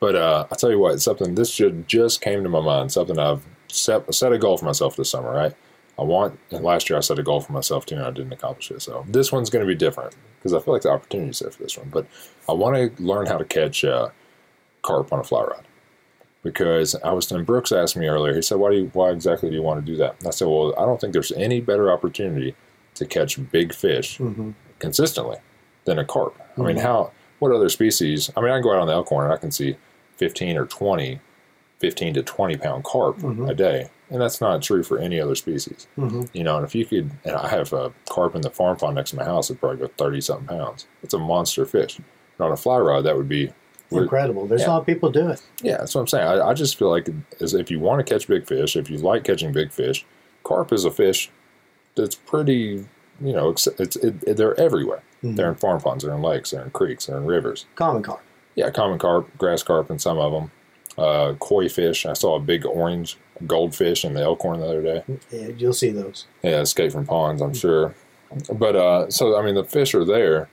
But uh, I tell you what, something this should just came to my mind. Something I've set set a goal for myself this summer. Right, I want. And last year I set a goal for myself too, and I didn't accomplish it. So this one's going to be different because I feel like the opportunity's there for this one. But I want to learn how to catch uh, carp on a fly rod because I was. And Brooks asked me earlier. He said, "Why do you? Why exactly do you want to do that?" And I said, "Well, I don't think there's any better opportunity to catch big fish Mm-hmm. consistently than a carp. I mean, Mhm. how, what other species? I mean, I can go out on the Elkhorn and I can see 15 or 20, 15 to 20 pound carp Mhm. a day. And that's not true for any other species. Mm-hmm. You know, and if you could, and I have a carp in the farm pond next to my house, it'd probably go 30 something pounds. It's a monster fish. And on a fly rod, that would be, Incredible. There's Yeah. a lot of people do it. yeah, that's what I'm saying. I, I just feel like as if you want to catch big fish, if you like catching big fish, carp is a fish that's pretty, you know, it's, it's it, they're everywhere. Mhm. They're in farm ponds, they're in lakes, they're in creeks, they're in rivers. Common carp. Yeah, common carp, grass carp, and some of them. Uh, koi fish. I saw a big orange goldfish in the Elkhorn the other day. Yeah, you'll see those. Yeah, escape from ponds, I'm sure. But uh, so I mean, the fish are there,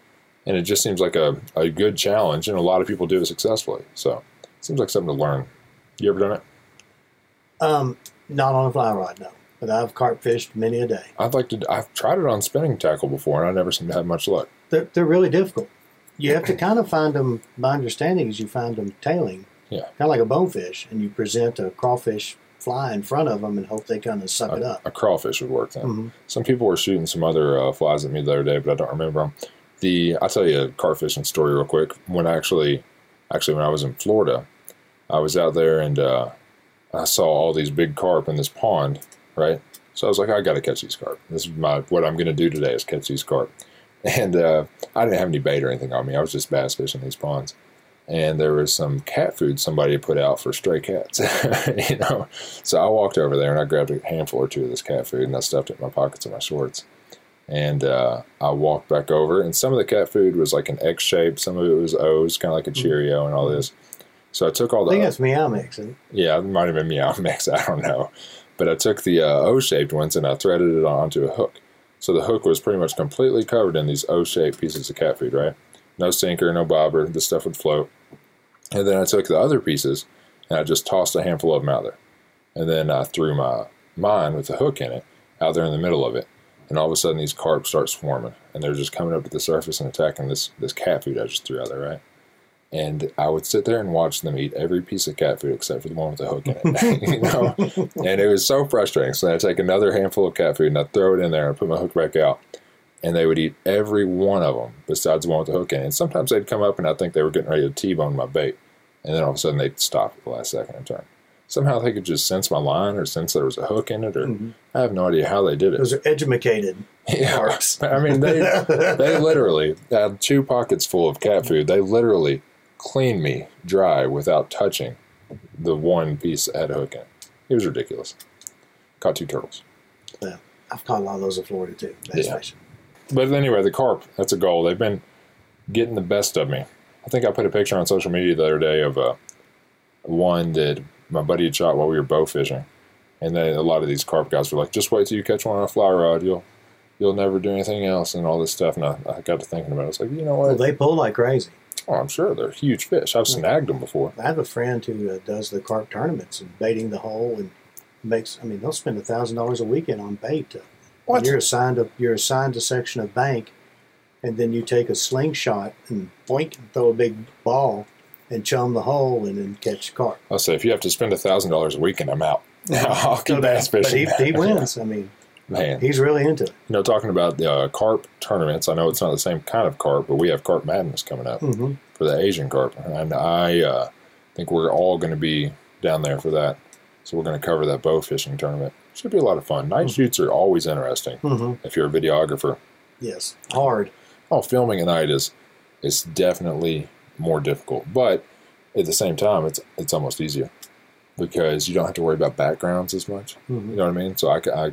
and it just seems like a, a good challenge, and a lot of people do it successfully. So it seems like something to learn. You ever done it? Um, not on a fly rod, no. But I've carp fished many a day. I'd like to. I've tried it on spinning tackle before, and I never seem to have much luck. They're, they're really difficult. You have to kind of find them, my understanding is you find them tailing, Yeah. kind of like a bonefish, and you present a crawfish fly in front of them and hope they kind of suck it up. A crawfish would work then. Mhm. Some people were shooting some other uh, flies at me the other day, but I don't remember them. The I'll tell you a carp fishing story real quick. When I actually, actually when I was in Florida, I was out there and uh, I saw all these big carp in this pond, right? So I was like, I got to catch these carp. This is my what I'm going to do today is catch these carp. And uh, I didn't have any bait or anything on me. I was just bass fishing these ponds. And there was some cat food somebody had put out for stray cats, you know. So I walked over there and I grabbed a handful or two of this cat food and I stuffed it in my pockets of my shorts. And uh, I walked back over, and some of the cat food was like an X shape, some of it was O's, kind of like a Cheerio and all this. So I took all the. I think that's meow mix. it? yeah, it might have been meow mix. I don't know. But I took the uh, O shaped ones and I threaded it onto a hook. So the hook was pretty much completely covered in these O shaped pieces of cat food, right? No sinker, no bobber. The stuff would float. And then I took the other pieces and I just tossed a handful of them out there. And then I threw my mine with the hook in it out there in the middle of it. And all of a sudden, these carp start swarming, and they're just coming up to the surface and attacking this this cat food I just threw out there, right? and I would sit there and watch them eat every piece of cat food except for the one with the hook in it. you know, and it was so frustrating. So I take another handful of cat food and I throw it in there and put my hook back out, and they would eat every one of them besides the one with the hook in it. And sometimes they'd come up and I think they were getting ready to t-bone my bait, and then all of a sudden they'd stop at the last second and turn. Somehow they could just sense my line or sense there was a hook in it, or mm-hmm. I have no idea how they did it. Those are edumacated Yeah. I mean, they they literally had two pockets full of cat food. They literally cleaned me dry without touching the one piece that had a hook in it. It was ridiculous. Caught two turtles. Yeah. I've caught a lot of those in Florida too. Bass Yeah. fishing. But anyway, the carp, that's a goal. They've been getting the best of me. I think I put a picture on social media the other day of uh, one that my buddy had shot while we were bow fishing. And then a lot of these carp guys were like, just wait till you catch one on a fly rod. You'll you'll never do anything else and all this stuff. And I, I got to thinking about it. I was like, you know what? Well, they pull like crazy. Oh, I'm sure they're huge fish. I've snagged them before. I have a friend who uh, does the carp tournaments and baiting the hole and makes. I mean, they'll spend a thousand dollars a weekend on bait. To, What? You're assigned a you're assigned a section of bank, and then you take a slingshot and boink and throw a big ball and chum the hole and then catch the carp. I'll say if you have to spend a thousand dollars a week and I'm out. I'll keep bass but he, he wins. I mean, Man, he's really into it. you know, talking about the uh, carp tournaments. I know it's not the same kind of carp, but we have carp madness coming up. hmm for the Asian carp, and I uh, think we're all going to be down there for that. So we're going to cover that bow fishing tournament. Should be a lot of fun. Night shoots are always interesting hmm if you're a videographer. Yes, hard. Oh, filming at night is is definitely more difficult, but at the same time, it's it's almost easier because you don't have to worry about backgrounds as much. Mhm. You know what I mean? So I, I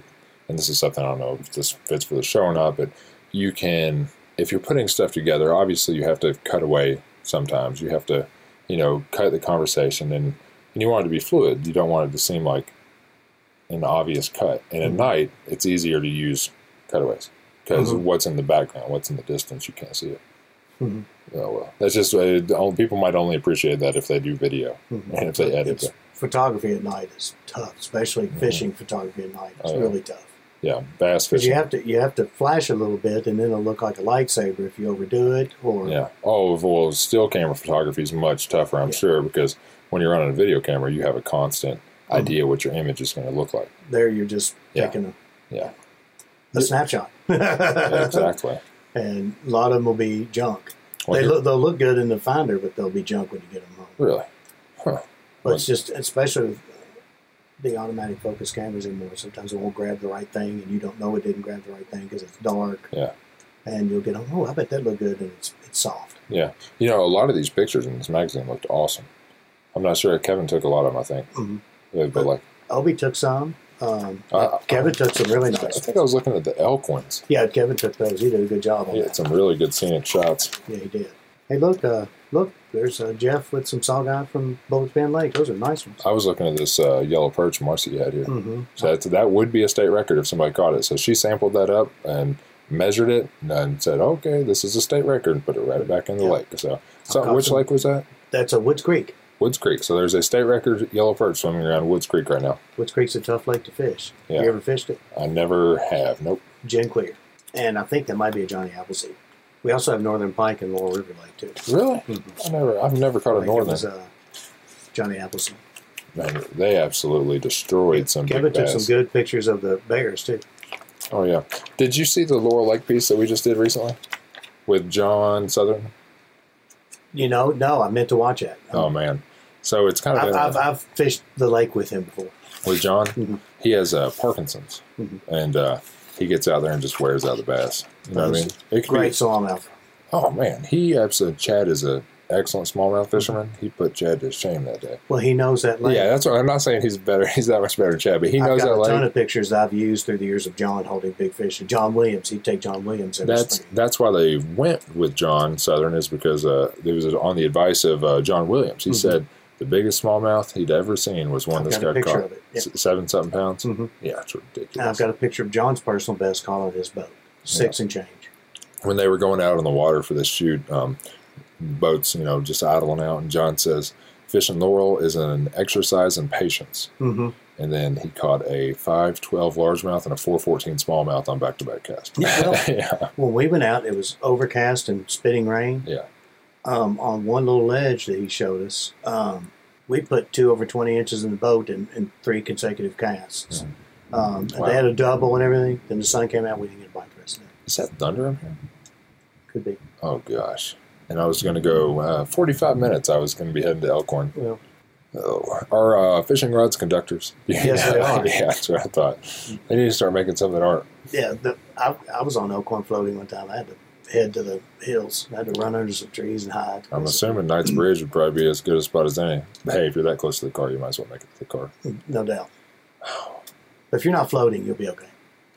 and this is something I don't know if this fits for the show or not, but you can if you're putting stuff together. Obviously, you have to cut away sometimes. You have to, you know, cut the conversation and and you want it to be fluid. You don't want it to seem like an obvious cut. And at Mhm. night, it's easier to use cutaways because Mhm. what's in the background, what's in the distance, you can't see it. Mhm. Oh well, that's just uh, people might only appreciate that if they do video Mhm. and if they edit it. photography at night is tough, especially fishing photography at night. It's Oh, yeah. really tough. Yeah, bass fishing. you have to you have to flash a little bit, and then it'll look like a lightsaber if you overdo it. Or Yeah. Oh, well, still camera photography is much tougher, I'm Yeah. sure, because when you're running a video camera, you have a constant. Idea what your image is going to look like. there you're just Yeah. taking a, Yeah. a snapshot. Yeah, exactly. and a lot of them will be junk. Well, they look, they'll look good in the finder, but they'll be junk when you get them home. really? Huh. But it's just especially the automatic focus cameras anymore. Sometimes it won't grab the right thing, and you don't know it didn't grab the right thing because it's dark. Yeah. And you'll get. Oh, I bet that looked good, and it's it's soft. Yeah. You know, a lot of these pictures in this magazine looked awesome. I'm not sure. Kevin took a lot of them, I think. Mhm. Yeah, but like, Obi took some. Um, Uh, Kevin took some really nice. I think I was looking at the elk ones. Yeah, Kevin took those. He did a good job on He that. had some really good scenic shots. Yeah, he did. Hey, look, uh, look, there's uh, Jeff with some saugeye from Bullock Pen Lake. Those are nice ones. I was looking at this uh, yellow perch marcy you had here. Mm-hmm. So that, that would be a state record if somebody caught it. So she sampled that up and measured it and said, okay, this is a state record and put it right back in the Yeah. lake. So, so which some- lake was that? That's a Woods Creek. Woods Creek. So there's a state record yellow perch swimming around Woods Creek right now. Woods Creek's a tough lake to fish. Yeah. You ever fished it? I never have. Nope. Gin Clear. And I think that might be a Johnny Appleseed. We also have Northern Pike and Laurel River Lake too. Really? Mhm. I never. I've never caught a Like it northern. was, uh, Johnny Appleseed. Man, they absolutely destroyed some Give big it to bass. some good pictures of the bears too. Oh yeah. Did you see the Laurel Lake piece that we just did recently with John Southern? You know, no, I meant to watch that. Oh man. So it's kind of I've, I've, I've fished the lake with him before. with John. Mhm. He has uh, Parkinson's, Mhm. and uh, he gets out there and just wears out the bass. You know what I mean? It Great Be, smallmouth. oh man, he absolutely. Chad is a excellent smallmouth fisherman. He put Chad to shame that day. Well, he knows that lake. Yeah, that's what I'm not saying he's better. He's that much better than Chad, but he I've knows got that a ton of pictures I've used through the years of John holding big fish. And John Williams, he'd take John Williams That's spring. that's why they went with John Southern is because uh, it was on the advice of uh, John Williams. He Mhm. said the biggest smallmouth he'd ever seen was one I've this got guy caught. Yeah. Seven something pounds. Mhm. Yeah, it's And ridiculous. I've got a picture of John's personal best caught on his boat, six and change. when they were going out on the water for this shoot, um, boats, you know, just idling out, and John says, "Fishing Laurel is an exercise in patience." Mm-hmm. And then he caught a 512 largemouth and a 414 smallmouth on back-to-back cast. Yeah, well- yeah, When we went out, it was overcast and spitting rain. yeah. Um, on one little ledge that he showed us, um, we put two over 20 inches in the boat in, in three consecutive casts. Um, and Wow. They had a double and everything. Then the sun came out. We didn't get a bite the rest of it. Is that thunder in here? Could be. Oh gosh. And I was going to go uh, 45 minutes. I was going to be heading to Elkhorn. Well, Oh, our uh, fishing rods conductors. Yes, they are. yeah, that's what I thought. They need to start making some that aren't. yeah, the, I, I was on Elkhorn floating one time. I had to head to the hills. I had to run under some trees and hide. I'm assuming Knight's Bridge would probably be as good a spot as any. But hey, if you're that close to the car, you might as well make it to the car. No doubt. But if you're not floating, you'll be okay.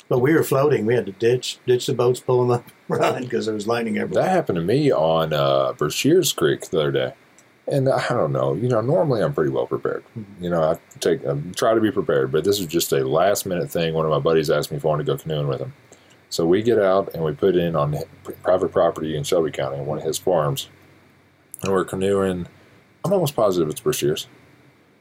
But we were floating. We had to ditch ditch the boats, pull them up, run because there was lightning everywhere. That happened to me on uh, Brashears Creek the other day. And I don't know, you know, normally I'm pretty well prepared. You know, I take I try to be prepared, but this was just a last minute thing. One of my buddies asked me if I wanted to go canoeing with him. So we get out and we put in on private property in Shelby County, on one of his farms. And we're canoeing. I'm almost positive it's Brashears.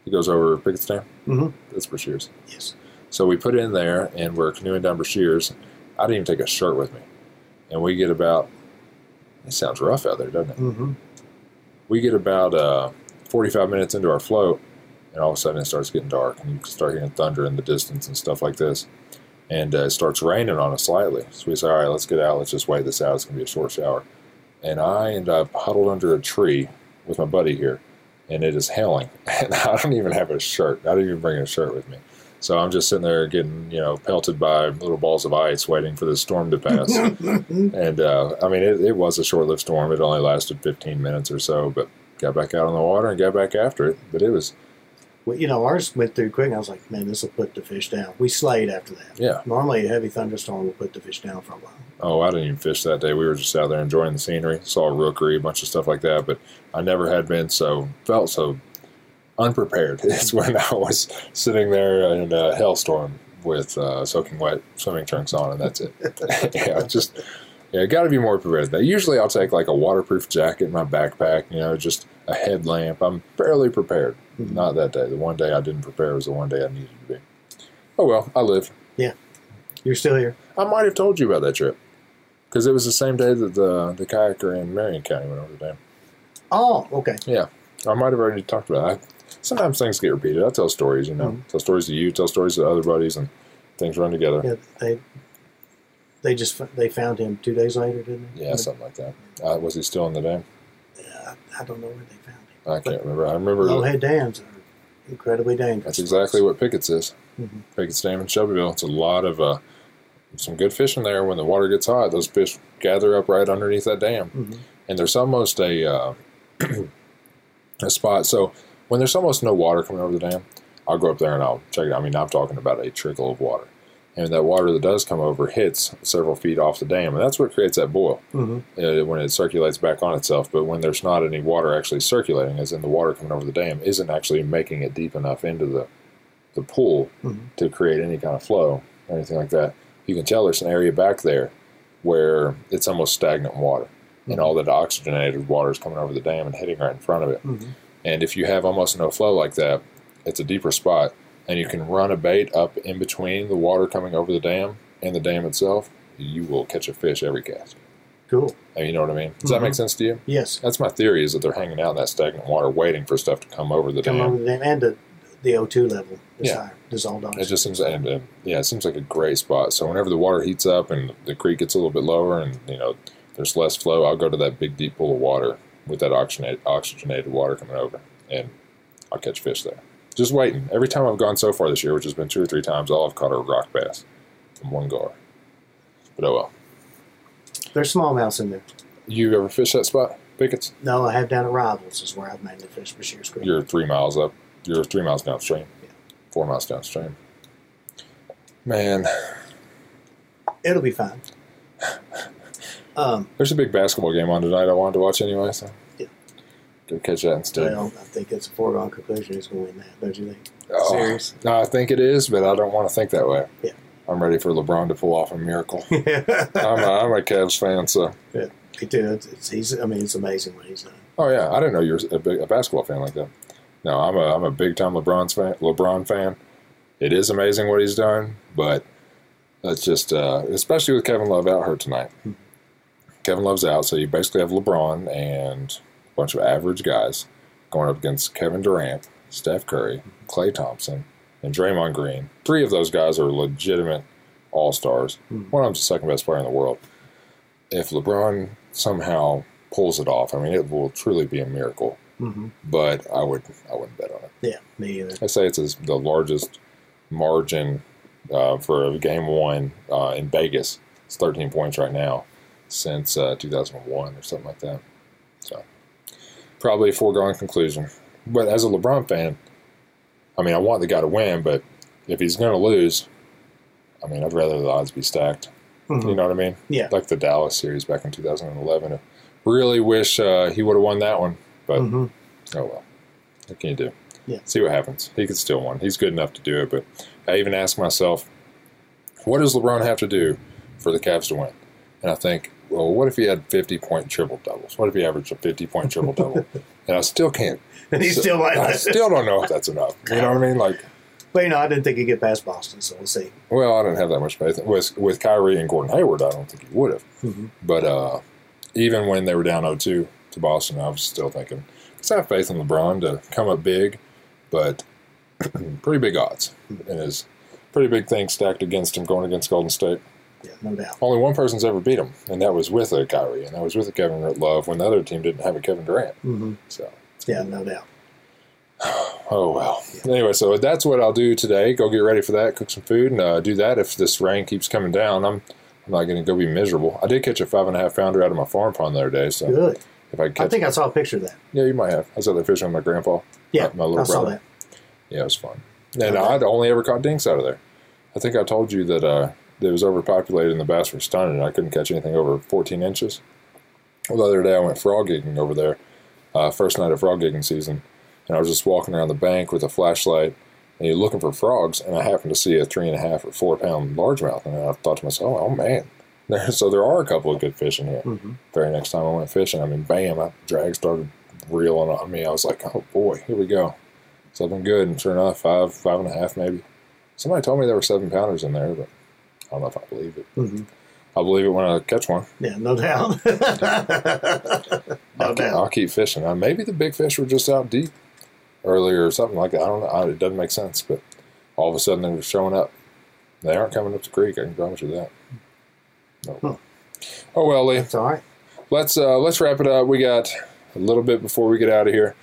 He goes over Pickett's Dam. Mm-hmm. It's Brashears. yes. So we put in there and we're canoeing down Brashears. I didn't even take a shirt with me. And we get about, it sounds rough out there, doesn't it? Mm-hmm. We get about uh, 45 minutes into our float, and all of a sudden it starts getting dark, and you can start hearing thunder in the distance and stuff like this. And uh, it starts raining on us slightly. So we say, all right, let's get out. Let's just wait this out. It's going to be a short shower. And I end up huddled under a tree with my buddy here, and it is hailing. And I don't even have a shirt. I didn't even bring a shirt with me. So I'm just sitting there getting, you know, pelted by little balls of ice, waiting for the storm to pass. and uh, I mean, it, it was a short-lived storm. It only lasted 15 minutes or so, but got back out on the water and got back after it. But it was, you know, ours went through quick. And I was like, man, this will put the fish down. We slayed after that. yeah. Normally, a heavy thunderstorm will put the fish down for a while. Oh, I didn't even fish that day. We were just out there enjoying the scenery. Saw a rookery, a bunch of stuff like that. But I never had been so felt so unprepared. It's when I was sitting there in a hailstorm with uh, soaking wet swimming trunks on, and that's it. yeah, just yeah, got to be more prepared that. Usually, I'll take like a waterproof jacket in my backpack. You know, just a headlamp. I'm fairly prepared. Not that day. The one day I didn't prepare was the one day I needed to be. Oh well, I live. Yeah. You're still here. I might have told you about that trip because it was the same day that the the kayaker in Marion County went over the dam. Oh, okay. Yeah, I might have already talked about it. I, sometimes things get repeated. I tell stories, you know, Mhm. tell stories to you, tell stories to other buddies, and things run together. Yeah, they they just they found him two days later, didn't they? Yeah, something like that. Uh, was he still in the dam? I, I don't know where they found him. I can't remember. I remember Lowhead dams are incredibly dangerous. that's exactly what Pickett's is. Mhm. Pickett's Dam in Shelbyville. It's a lot of uh, some good fishing there. When the water gets hot, those fish gather up right underneath that dam. Mhm. and there's almost a uh, a spot. So when there's almost no water coming over the dam, I'll go up there and I'll check it. out. I mean, I'm talking about a trickle of water. And that water that does come over hits several feet off the dam, and that's what creates that boil Mhm. uh, when it circulates back on itself. But when there's not any water actually circulating, as in the water coming over the dam, isn't actually making it deep enough into the the pool Mhm. to create any kind of flow or anything like that. You can tell there's an area back there where it's almost stagnant water, and all that oxygenated water is coming over the dam and hitting right in front of it. Mhm. And if you have almost no flow like that, it's a deeper spot, and you can run a bait up in between the water coming over the dam and the dam itself. You will catch a fish every cast. Cool. You know what I mean? Does that make mm-hmm. sense to you? Yes. That's my theory is that they're hanging out in that stagnant water, waiting for stuff to come over the Come dam. over the dam and the, the O2 level is Yeah. higher. Dissolved on It oxygen. just seems, and, and yeah, it seems like a great spot. So whenever the water heats up and the creek gets a little bit lower, and you know there's less flow, I'll go to that big deep pool of water with that oxygenated, oxygenated water coming over, and I'll catch fish there. Just waiting. Every time I've gone so far this year, which has been two or three times, all I've caught are rock bass from one gar. But oh well. There's smallmouth in there. You ever fish that spot, Pickett's? No, I have down at Rivals is where I've mainly fished Brashears Creek. You're three miles up. You're three miles downstream. Yeah. Four miles downstream. Man, It'll be fine. Um, there's a big basketball game on tonight. I wanted to watch anyway, so Yeah. go catch that instead. well, I think it's a foregone conclusion he's going to win that, don't you think? Oh, Serious? No, I think it is, but I don't want to think that way. Yeah. I'm ready for LeBron to pull off a miracle. I'm, a, I'm a Cavs fan, so too. It's, it's, he's, I mean, it's amazing what he's done. oh yeah, I didn't know you were a, big, a basketball fan like that. No, I'm a I'm a big time LeBron fan. LeBron fan. It is amazing what he's done, but that's just uh, especially with Kevin Love out hurt tonight. Kevin Love's out, so you basically have LeBron and a bunch of average guys going up against Kevin Durant, Steph Curry, Klay Thompson, and Draymond Green. Three of those guys are legitimate all stars. One of them's the second best player in the world. If LeBron somehow pulls it off, I mean, it will truly be a miracle. Mm-hmm. But I would I wouldn't bet on it. Yeah, me either. I say it's the largest margin uh, for a game one uh, in Vegas. It's 13 points right now since uh, 2001 or something like that. Probably a foregone conclusion. But as a LeBron fan, I mean, I want the guy to win, but if he's going to lose, I mean, I'd rather the odds be stacked. Mhm. You know what I mean? Yeah. Like the Dallas series back in 2011. I really wish uh, he would have won that one, but hmm Oh well. What can you do? Yeah. See what happens. He could still win. He's good enough to do it, but I even ask myself, what does LeBron have to do for the Cavs to win? And I think, well, what if he had 50 point triple doubles? What if he averaged a 50 point triple double? and I still can't. And he still might I still don't know if that's enough. You know what I mean? Like, But, you know, I didn't think he'd get past Boston, so we'll see. well, I didn't have that much faith. With, with Kyrie and Gordon Hayward, I don't think he would have. Mhm. But uh, even when they were down 0 2 to Boston, I was still thinking, let's have faith in LeBron to come up big, but pretty big odds. And his pretty big thing stacked against him going against Golden State. Yeah, no doubt. Only one person's ever beat him, and that was with a Kyrie, and that was with a Kevin Love when the other team didn't have a Kevin Durant. hmm So, Yeah, no doubt. oh well. Anyway, so that's what I'll do today. Go get ready for that, cook some food, and uh, do that. If this rain keeps coming down, I'm I'm not going to go be miserable. I did catch a five and a half pounder out of my farm pond the other day, so Good. if I catch, I think I saw a picture of that. yeah, you might have. I was out there fishing with my grandpa. Yeah, my little I saw brother. that. Yeah, it was fun. And Okay. I'd only ever caught dinks out of there. I think I told you that uh, it was overpopulated and the bass were stunning. and I couldn't catch anything over 14 inches. Well, the other day I went frog gigging over there, uh, first night of frog gigging season, and I was just walking around the bank with a flashlight and you're looking for frogs, and I happened to see a three and a half or four pound largemouth, and I thought to myself, oh, man. So there are a couple of good fish in here. Mhm. Very next time I went fishing, I mean, bam, that drag started reeling on me. I was like, oh boy, here we go. Something good, and sure enough, five, five and a half maybe. Somebody told me there were seven pounders in there, but I don't know if I believe it. hmm I'll believe it when I catch one. Yeah, no doubt. no I'll, keep, doubt. I'll keep fishing. Uh, maybe the big fish were just out deep earlier or something like that. I don't know. I, it doesn't make sense, but all of a sudden they were showing up. They aren't coming up the creek. I can promise you that. No. Huh. Oh well, Lee. It's all right. Let's uh, let's wrap it up. We got a little bit before we get out of here.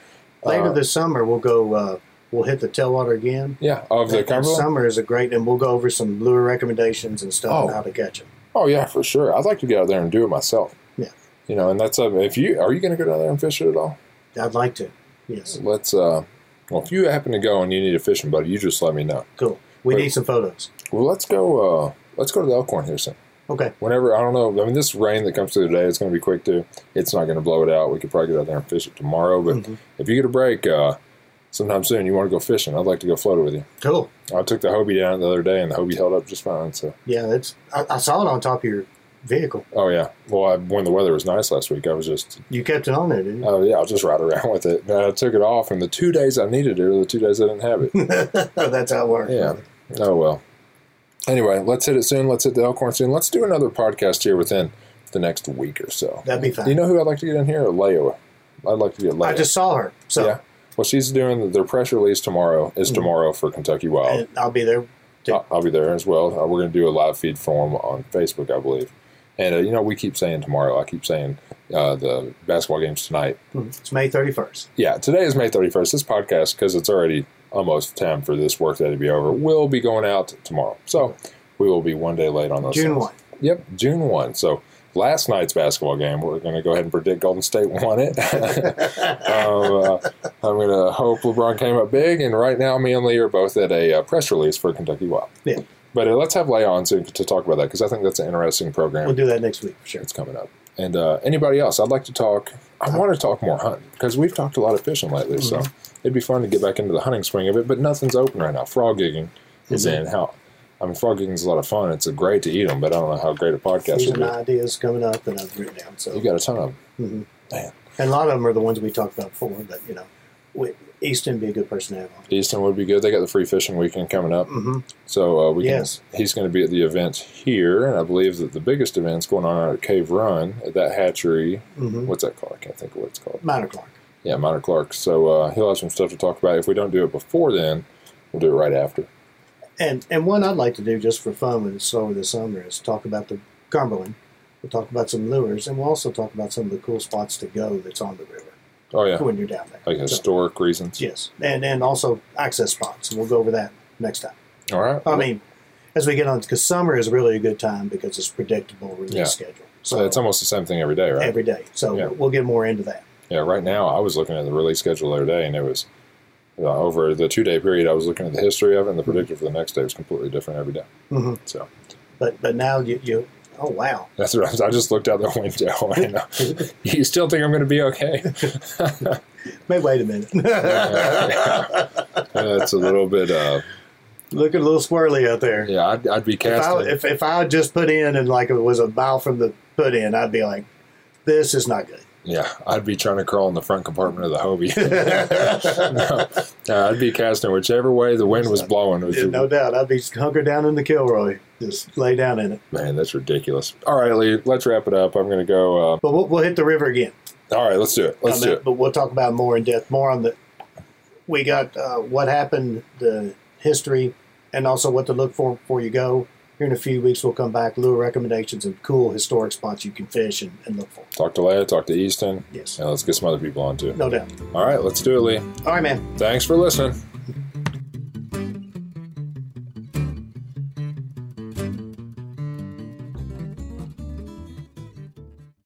Later Uh, this summer, we'll go. Uh, we'll hit the tailwater again. yeah, of the Cumberland. Summer is a great, and we'll go over some lure recommendations and stuff Oh. and how to catch them. Oh yeah, for sure. I'd like to get out there and do it myself. Yeah. You know, and that's uh, if you are you going to go down there and fish it at all? I'd like to. Yes. Let's. uh Well, if you happen to go and you need a fishing buddy, you just let me know. Cool. We Wait. need some photos. Well, let's go. Uh, let's go to the Elkhorn here soon. Okay. Whenever I don't know. I mean, this rain that comes through today it's going to be quick too. It's not going to blow it out. We could probably get out there and fish it tomorrow. But Mhm. if you get a break uh, sometime soon, you want to go fishing. I'd like to go float it with you. Cool. I took the Hobie down the other day, and the Hobie held up just fine. So, Yeah, that's. I, I saw it on top of your vehicle. oh yeah. Well, I, when the weather was nice last week, I was just You kept it on there, didn't you? Oh yeah, I'll just ride around with it. And I took it off, and the two days I needed it are the two days I didn't have it. that's how it works. Yeah. Oh well. Anyway, let's hit it soon. Let's hit the Elkhorn soon. Let's do another podcast here within the next week or so. That'd be fine. You know who I'd like to get in here? Leia. I'd like to get Leia. I just saw her, so yeah. Well, she's doing their press release tomorrow. Is Mhm. tomorrow for Kentucky Wild. and I'll be there. too. I'll, I'll be there as well. Uh, we're going to do a live feed for them on Facebook, I believe. And uh, you know, we keep saying tomorrow. I keep saying uh, the basketball games tonight. Mhm. It's May thirty first. Yeah, today is May 31st. This podcast, because it's already almost time for this work workday to be over, will be going out tomorrow. So we will be one day late on those. June things. one. Yep, June 1. So last night's basketball game, we're going to go ahead and predict Golden State won it. um, uh, I'm going to hope LeBron came up big. And right now, me and Lee are both at a uh, press release for Kentucky Wild. Yeah. But uh, let's have Leia on soon to talk about that because I think that's an interesting program We'll do that next week for sure. it's coming up. And uh, anybody else, I'd like to talk. I want to talk more hunting because we've talked a lot of fishing lately. So it'd be fun to get back into the hunting swing of it. But nothing's open right now. Frog gigging is Mhm. in. How? I mean, frog gigging is a lot of fun. It's a great to eat them, but I don't know how great a podcast These would are be. my ideas coming up and I've written down. So You got a ton of them. Mhm. Man. And a lot of them are the ones we talked about before, but you know, we, Easton would be a good person to have on. Easton would be good. They got the free fishing weekend coming up, Mm-hmm. so uh, we Yes. can. He's going to be at the event here, and I believe that the biggest event's going on at Cave Run at that hatchery. Mm-hmm. What's that called? I can't think of what it's called. Minor Clark. Yeah, Minor Clark. So uh, he'll have some stuff to talk about. If we don't do it before then, we'll do it right after. And and one I'd like to do just for fun when it's slower this summer is talk about the Cumberland. We'll talk about some lures, and we'll also talk about some of the cool spots to go that's on the river Oh yeah, when you're down there. like So, historic reasons. yes, and and also access spots, we'll go over that next time. All right. I mean, as we get on, because summer is really a good time because it's predictable release Yeah. schedule. so it's almost the same thing every day, right? every day. So Yeah. we'll get more into that. yeah. Right now, I was looking at the release schedule the other day, and it was uh, over the two day period. I was looking at the history of it, and the predictor for the next day was completely different every day. hmm So But but now you you oh wow that's right. I, just looked out the window. And, you still think I'm going to be okay? May wait a minute. That's a little bit. Uh, Looking a little squirrely out there. yeah, I'd, I'd be If I, casting. if, if I just put in and like it was a mile from the put in, I'd be like, this is not good. Yeah, I'd be trying to crawl in the front compartment of the Hobie. no, I'd be casting whichever way the wind was blowing. Which Yeah, no doubt. I'd be hunkered down in the Kilroy, just lay down in it. Man, that's ridiculous. All right, Lee, let's wrap it up. I'm going to go. Uh, But we'll, we'll hit the river again. all right, let's do it. Let's do it. But we'll talk about more in depth, more on the. We got uh, what happened, the history, and also what to look for before you go. Here in a few weeks, we'll come back, lure recommendations and cool historic spots you can fish and, and look for. Talk to Leia, talk to Easton, Yes, and let's get some other people on too. no doubt. All right, let's do it, Lee. All right, man. Thanks for listening.